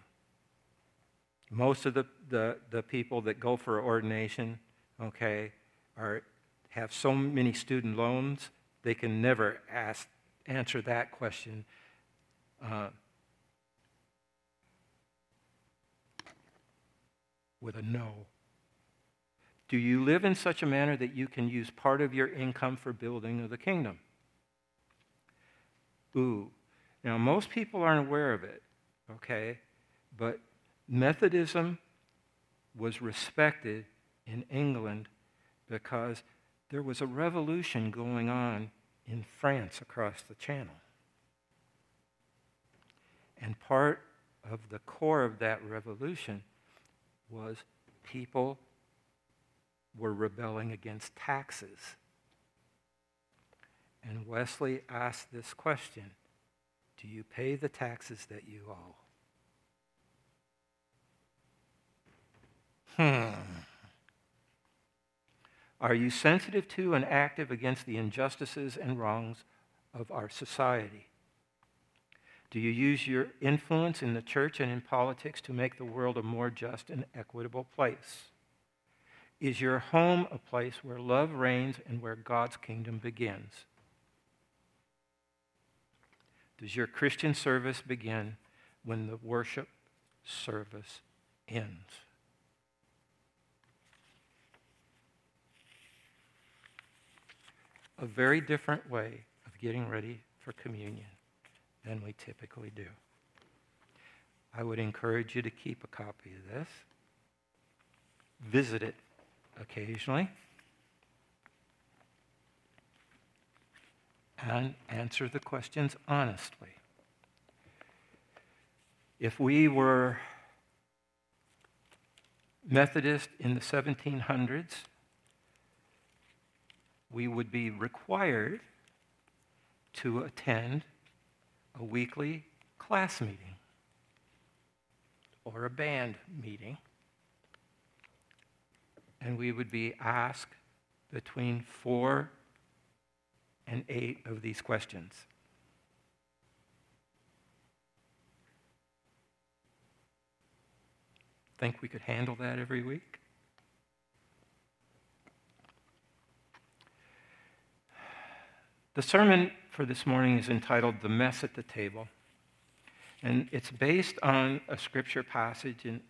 Most of the, the, the people that go for ordination, okay, are, have so many student loans, they can never ask, answer that question. Uh, with a no. Do you live in such a manner that you can use part of your income for building of the kingdom? Ooh. Now, most people aren't aware of it, okay? But Methodism was respected in England because there was a revolution going on in France across the channel. And part of the core of that revolution was people were rebelling against taxes. And Wesley asked this question Do you pay the taxes that you owe? Hmm. Are you sensitive to and active against the injustices and wrongs of our society? Do you use your influence in the church and in politics to make the world a more just and equitable place? Is your home a place where love reigns and where God's kingdom begins? Does your Christian service begin when the worship service ends? A very different way of getting ready for communion than we typically do. I would encourage you to keep a copy of this, visit it occasionally, and answer the questions honestly. If we were Methodist in the 1700s, we would be required to attend a weekly class meeting or a band meeting. And we would be asked between four and eight of these questions. Think we could handle that every week? The sermon for this morning is entitled The Mess at the Table. And it's based on a scripture passage in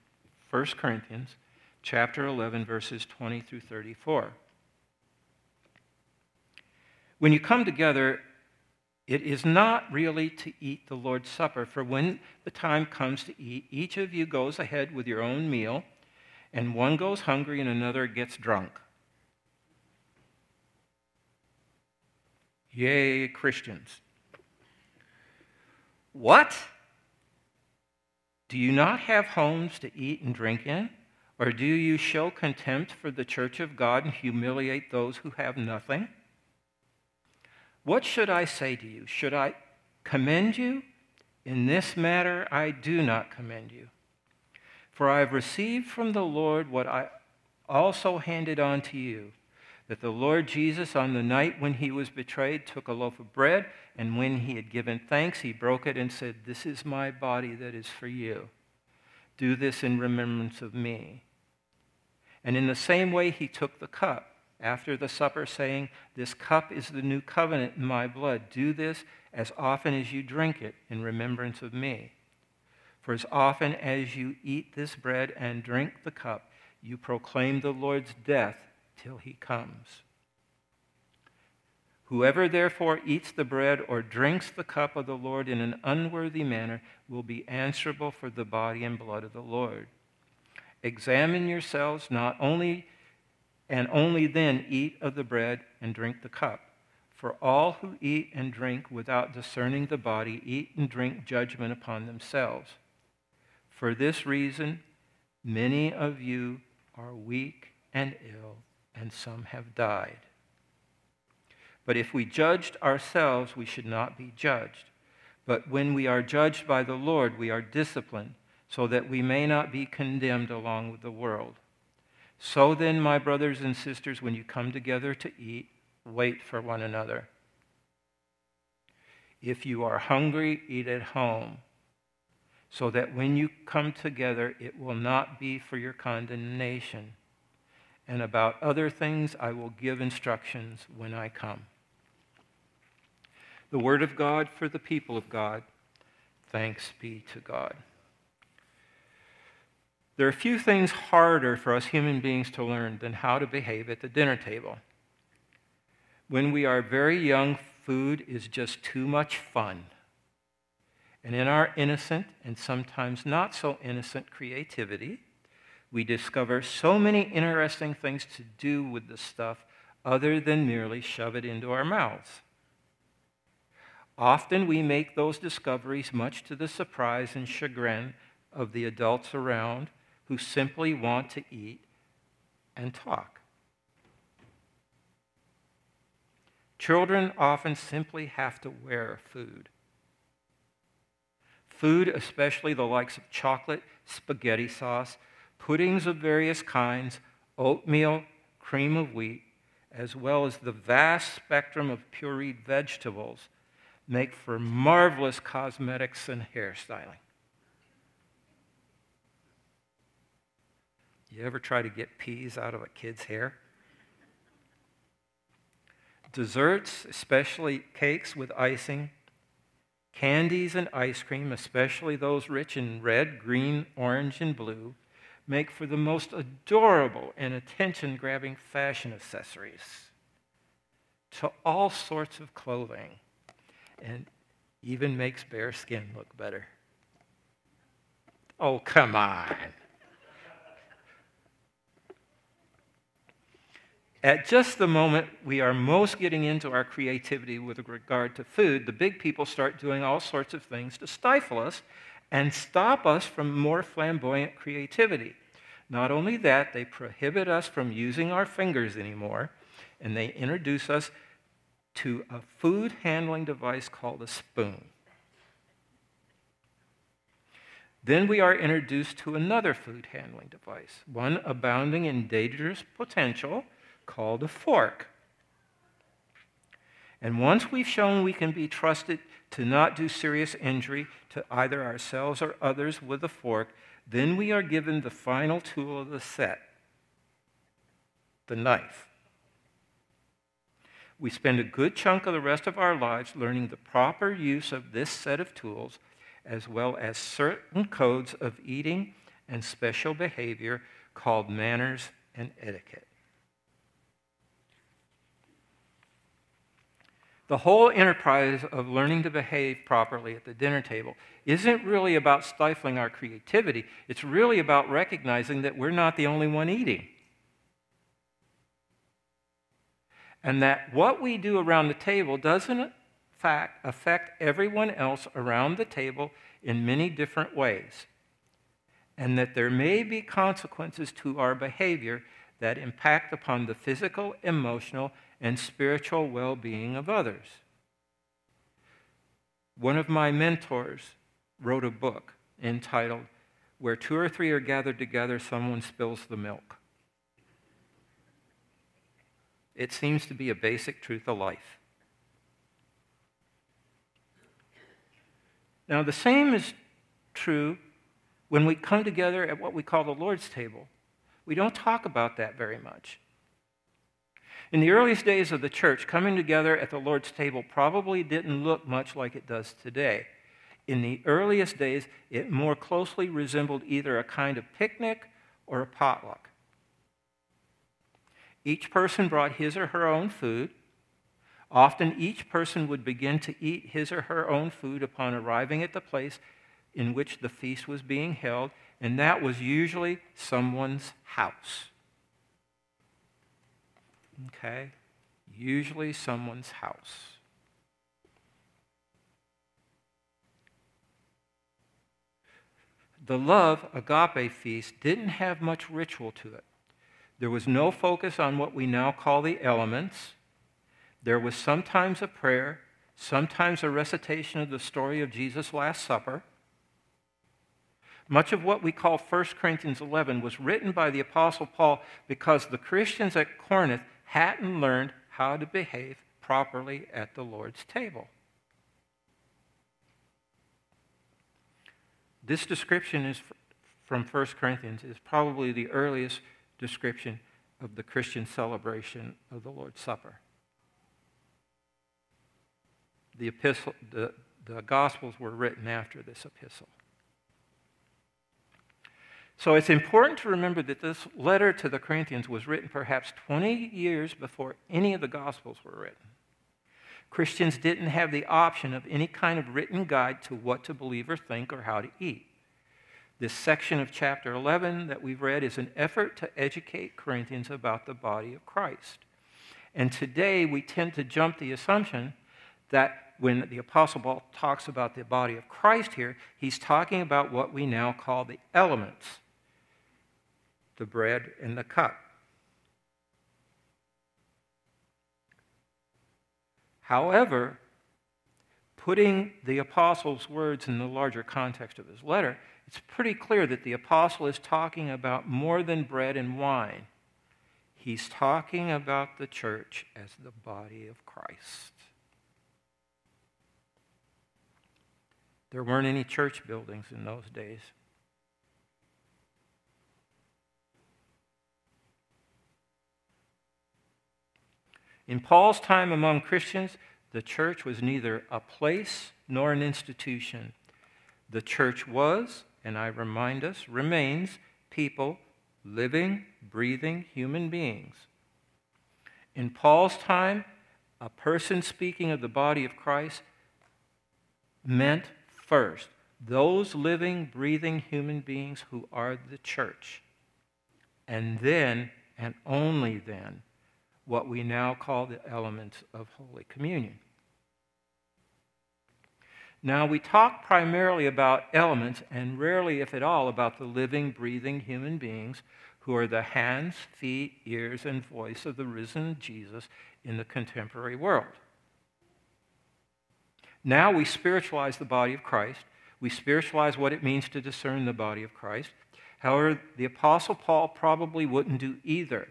1 Corinthians chapter 11 verses 20 through 34. When you come together, it is not really to eat the Lord's Supper, for when the time comes to eat, each of you goes ahead with your own meal, and one goes hungry and another gets drunk. Yay, Christians. What? Do you not have homes to eat and drink in? Or do you show contempt for the church of God and humiliate those who have nothing? What should I say to you? Should I commend you? In this matter I do not commend you. For I have received from the Lord what I also handed on to you that the Lord Jesus, on the night when he was betrayed, took a loaf of bread, and when he had given thanks, he broke it and said, This is my body that is for you. Do this in remembrance of me. And in the same way, he took the cup after the supper, saying, This cup is the new covenant in my blood. Do this as often as you drink it in remembrance of me. For as often as you eat this bread and drink the cup, you proclaim the Lord's death till he comes. Whoever therefore eats the bread or drinks the cup of the Lord in an unworthy manner will be answerable for the body and blood of the Lord. Examine yourselves not only and only then eat of the bread and drink the cup. For all who eat and drink without discerning the body eat and drink judgment upon themselves. For this reason, many of you are weak and ill, and some have died. But if we judged ourselves, we should not be judged. But when we are judged by the Lord, we are disciplined, so that we may not be condemned along with the world. So then, my brothers and sisters, when you come together to eat, wait for one another. If you are hungry, eat at home, so that when you come together, it will not be for your condemnation. And about other things, I will give instructions when I come. The Word of God for the people of God. Thanks be to God. There are few things harder for us human beings to learn than how to behave at the dinner table. When we are very young, food is just too much fun. And in our innocent and sometimes not so innocent creativity, we discover so many interesting things to do with the stuff other than merely shove it into our mouths. Often we make those discoveries much to the surprise and chagrin of the adults around who simply want to eat and talk. Children often simply have to wear food. Food, especially the likes of chocolate, spaghetti sauce, puddings of various kinds, oatmeal, cream of wheat, as well as the vast spectrum of pureed vegetables, make for marvelous cosmetics and hairstyling. You ever try to get peas out of a kid's hair? Desserts, especially cakes with icing, candies and ice cream, especially those rich in red, green, orange, and blue, make for the most adorable and attention grabbing fashion accessories to all sorts of clothing and even makes bare skin look better. Oh, come on. At just the moment we are most getting into our creativity with regard to food, the big people start doing all sorts of things to stifle us and stop us from more flamboyant creativity. Not only that, they prohibit us from using our fingers anymore, and they introduce us to a food handling device called a spoon. Then we are introduced to another food handling device, one abounding in dangerous potential called a fork. And once we've shown we can be trusted to not do serious injury to either ourselves or others with a fork, then we are given the final tool of the set the knife. We spend a good chunk of the rest of our lives learning the proper use of this set of tools, as well as certain codes of eating and special behavior called manners and etiquette. The whole enterprise of learning to behave properly at the dinner table isn't really about stifling our creativity. It's really about recognizing that we're not the only one eating. And that what we do around the table doesn't in fact affect everyone else around the table in many different ways. And that there may be consequences to our behavior that impact upon the physical, emotional, and spiritual well being of others. One of my mentors wrote a book entitled Where Two or Three Are Gathered Together, Someone Spills the Milk. It seems to be a basic truth of life. Now, the same is true when we come together at what we call the Lord's table. We don't talk about that very much. In the earliest days of the church, coming together at the Lord's table probably didn't look much like it does today. In the earliest days, it more closely resembled either a kind of picnic or a potluck. Each person brought his or her own food. Often, each person would begin to eat his or her own food upon arriving at the place in which the feast was being held, and that was usually someone's house. Okay? Usually someone's house. The love agape feast didn't have much ritual to it. There was no focus on what we now call the elements. There was sometimes a prayer, sometimes a recitation of the story of Jesus' Last Supper. Much of what we call 1 Corinthians 11 was written by the Apostle Paul because the Christians at Corinth hadn't learned how to behave properly at the Lord's table. This description is from 1 Corinthians is probably the earliest description of the Christian celebration of the Lord's Supper. The, epistle, the, the Gospels were written after this epistle. So it's important to remember that this letter to the Corinthians was written perhaps 20 years before any of the Gospels were written. Christians didn't have the option of any kind of written guide to what to believe or think or how to eat. This section of chapter 11 that we've read is an effort to educate Corinthians about the body of Christ. And today we tend to jump the assumption that when the Apostle Paul talks about the body of Christ here, he's talking about what we now call the elements the bread and the cup. However, putting the apostle's words in the larger context of his letter, it's pretty clear that the apostle is talking about more than bread and wine. He's talking about the church as the body of Christ. There weren't any church buildings in those days. In Paul's time among Christians, the church was neither a place nor an institution. The church was, and I remind us, remains people, living, breathing human beings. In Paul's time, a person speaking of the body of Christ meant first those living, breathing human beings who are the church. And then, and only then, what we now call the elements of Holy Communion. Now, we talk primarily about elements and rarely, if at all, about the living, breathing human beings who are the hands, feet, ears, and voice of the risen Jesus in the contemporary world. Now we spiritualize the body of Christ. We spiritualize what it means to discern the body of Christ. However, the Apostle Paul probably wouldn't do either.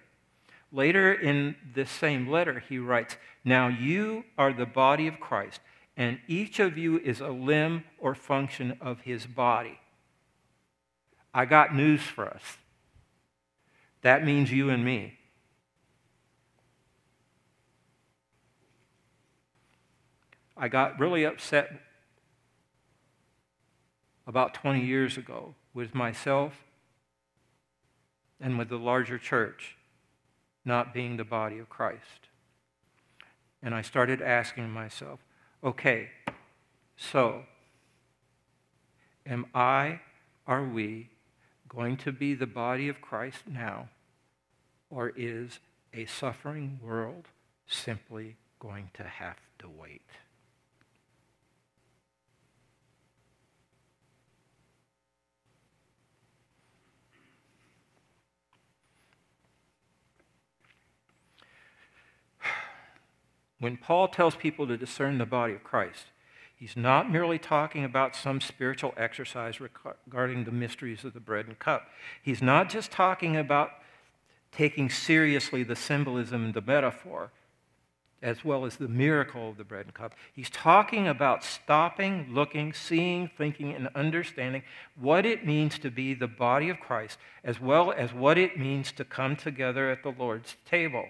Later in this same letter, he writes, Now you are the body of Christ, and each of you is a limb or function of his body. I got news for us. That means you and me. I got really upset about 20 years ago with myself and with the larger church not being the body of Christ. And I started asking myself, okay, so am I, are we going to be the body of Christ now? Or is a suffering world simply going to have to wait? When Paul tells people to discern the body of Christ, He's not merely talking about some spiritual exercise regarding the mysteries of the bread and cup. He's not just talking about taking seriously the symbolism and the metaphor, as well as the miracle of the bread and cup. He's talking about stopping, looking, seeing, thinking, and understanding what it means to be the body of Christ, as well as what it means to come together at the Lord's table.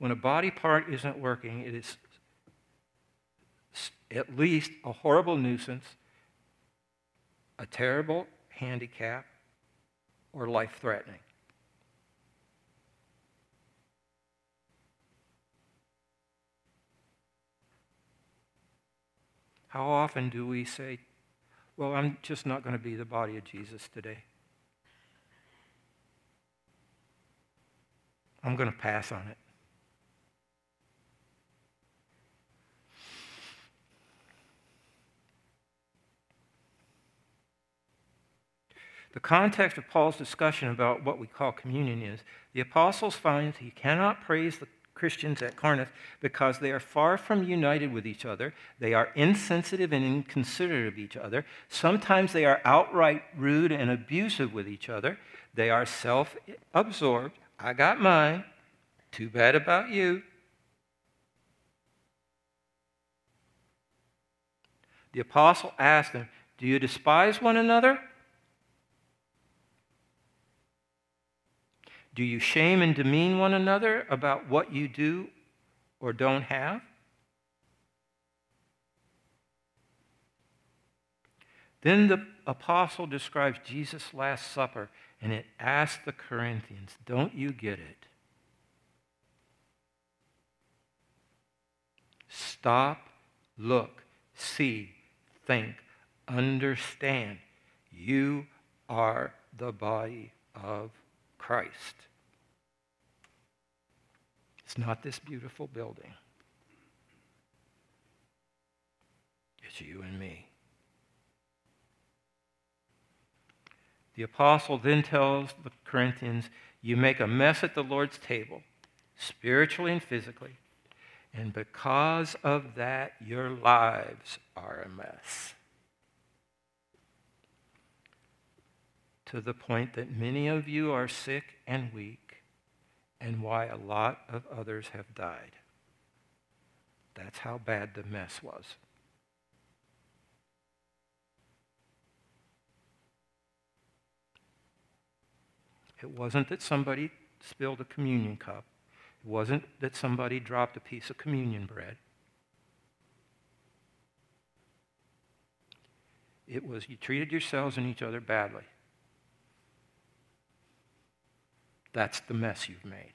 When a body part isn't working, it is at least a horrible nuisance, a terrible handicap, or life threatening. How often do we say, Well, I'm just not going to be the body of Jesus today? I'm going to pass on it. The context of Paul's discussion about what we call communion is the apostles find he cannot praise the Christians at Corinth because they are far from united with each other. They are insensitive and inconsiderate of each other. Sometimes they are outright rude and abusive with each other. They are self absorbed. I got mine. Too bad about you. The apostle asked them, Do you despise one another? Do you shame and demean one another about what you do or don't have? Then the apostle describes Jesus' Last Supper and it asks the Corinthians, Don't you get it? Stop, look, see, think, understand. You are the body of Christ. It's not this beautiful building. It's you and me. The apostle then tells the Corinthians, You make a mess at the Lord's table, spiritually and physically, and because of that, your lives are a mess. To the point that many of you are sick and weak and why a lot of others have died. That's how bad the mess was. It wasn't that somebody spilled a communion cup. It wasn't that somebody dropped a piece of communion bread. It was you treated yourselves and each other badly. That's the mess you've made.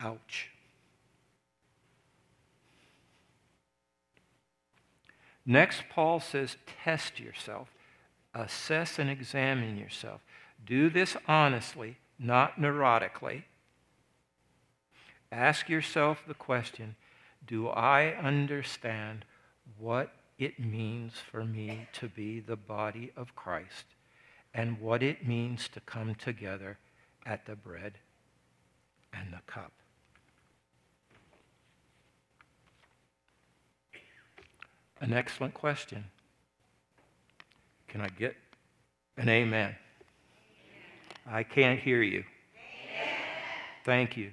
Ouch. Next, Paul says, test yourself, assess and examine yourself. Do this honestly, not neurotically. Ask yourself the question Do I understand what it means for me to be the body of Christ? And what it means to come together at the bread and the cup. An excellent question. Can I get an amen? amen. I can't hear you. Amen. Thank you.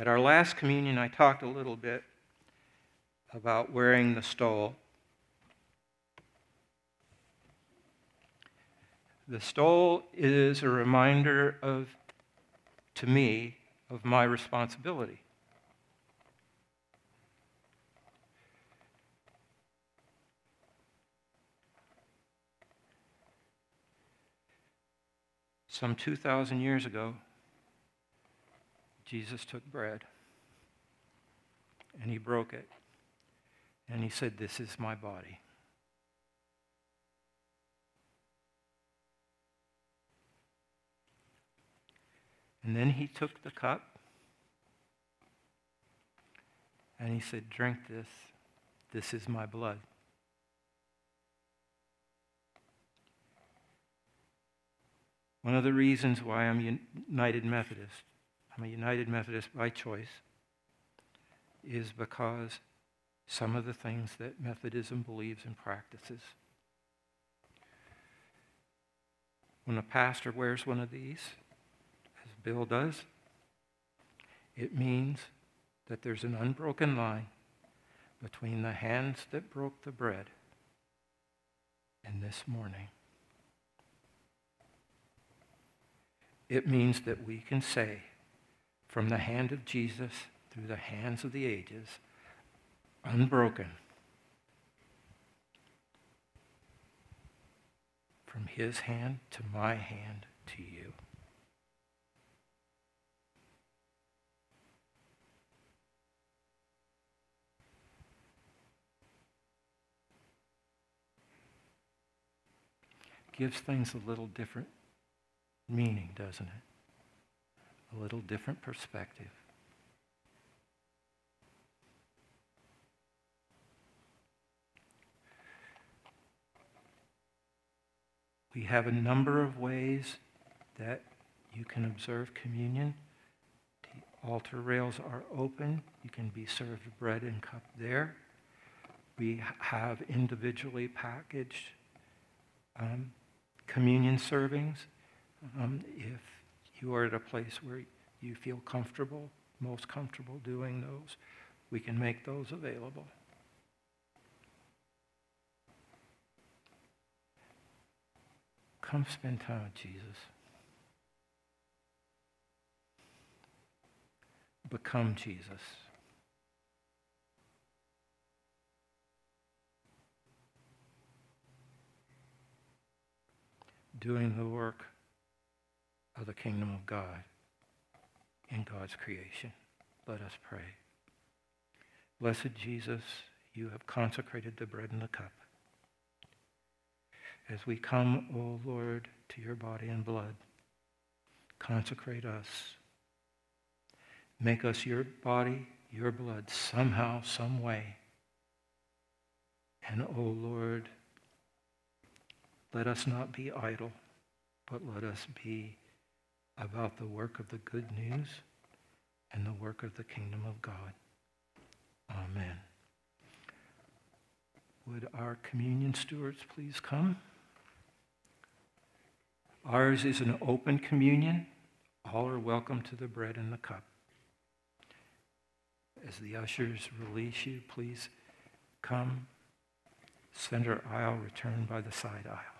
At our last communion, I talked a little bit about wearing the stole. The stole is a reminder of, to me, of my responsibility. Some 2,000 years ago, Jesus took bread and he broke it and he said, This is my body. And then he took the cup and he said, Drink this. This is my blood. One of the reasons why I'm United Methodist I'm a United Methodist by choice, is because some of the things that Methodism believes and practices. When a pastor wears one of these, as Bill does, it means that there's an unbroken line between the hands that broke the bread and this morning. It means that we can say, from the hand of Jesus through the hands of the ages, unbroken, from his hand to my hand to you. gives things a little different meaning, doesn't it? A little different perspective. We have a number of ways that you can observe communion. The altar rails are open. You can be served bread and cup there. We have individually packaged um, communion servings. Um, if you are at a place where you feel comfortable, most comfortable doing those, we can make those available. Come spend time with Jesus. Become Jesus. Doing the work of the kingdom of God in God's creation. Let us pray. Blessed Jesus, you have consecrated the bread and the cup as we come, O Lord, to your body and blood, consecrate us. Make us your body, your blood, somehow, some way. And, O Lord, let us not be idle, but let us be about the work of the good news and the work of the kingdom of God. Amen. Would our communion stewards please come? Ours is an open communion. All are welcome to the bread and the cup. As the ushers release you, please come. Center aisle, return by the side aisle.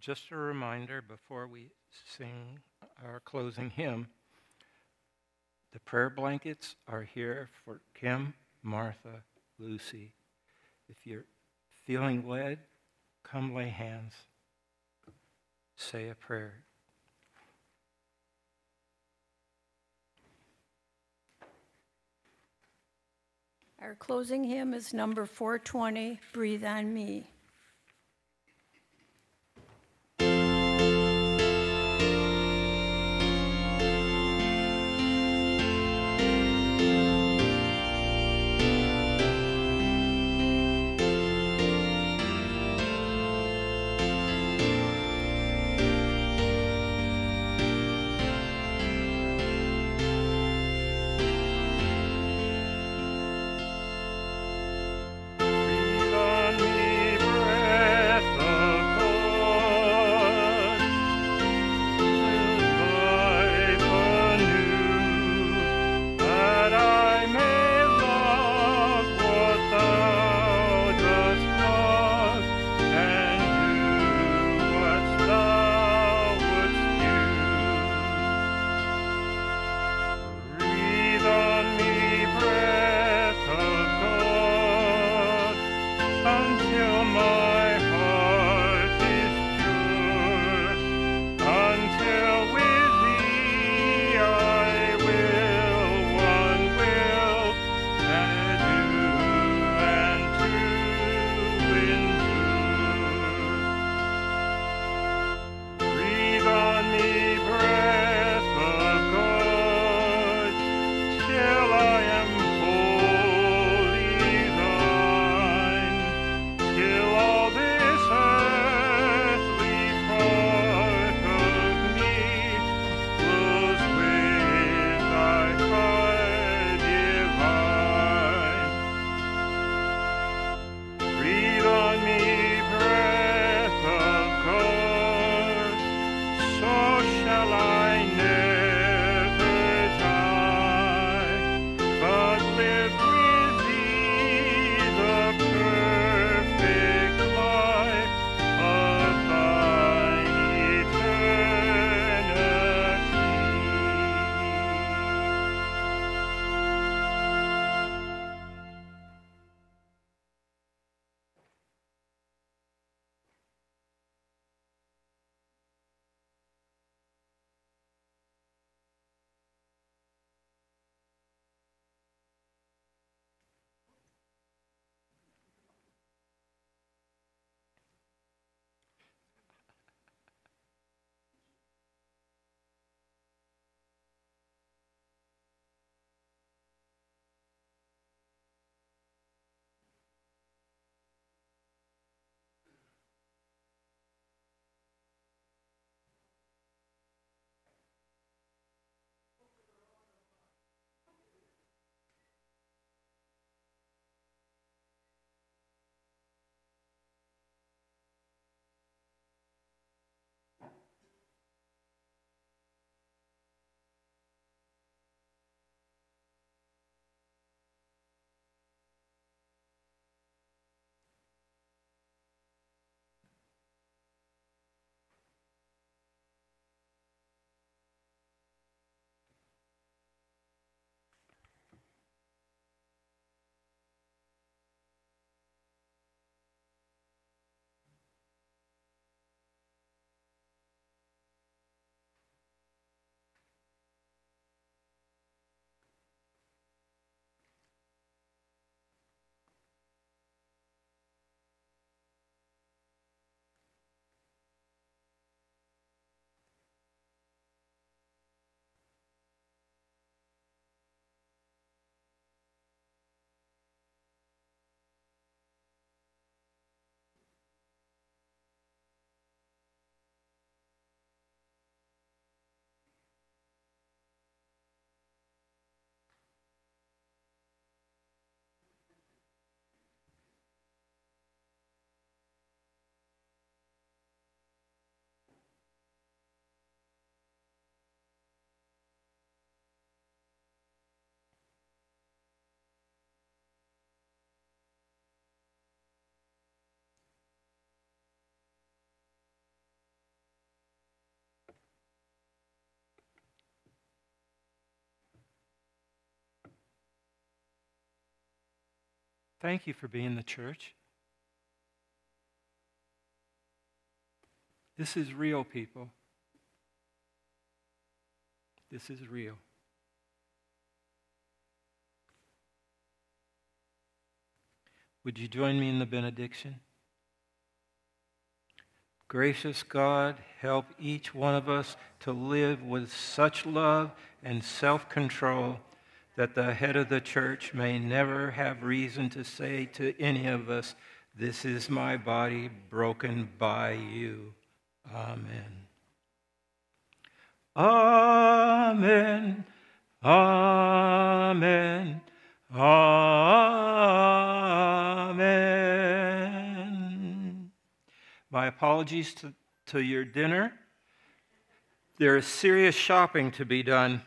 Just a reminder before we sing our closing hymn the prayer blankets are here for Kim, Martha, Lucy. If you're feeling led, come lay hands, say a prayer. Our closing hymn is number 420, Breathe on Me. Thank you for being the church. This is real, people. This is real. Would you join me in the benediction? Gracious God, help each one of us to live with such love and self control that the head of the church may never have reason to say to any of us, This is my body broken by you. Amen. Amen. Amen. Amen. My apologies to, to your dinner. There is serious shopping to be done.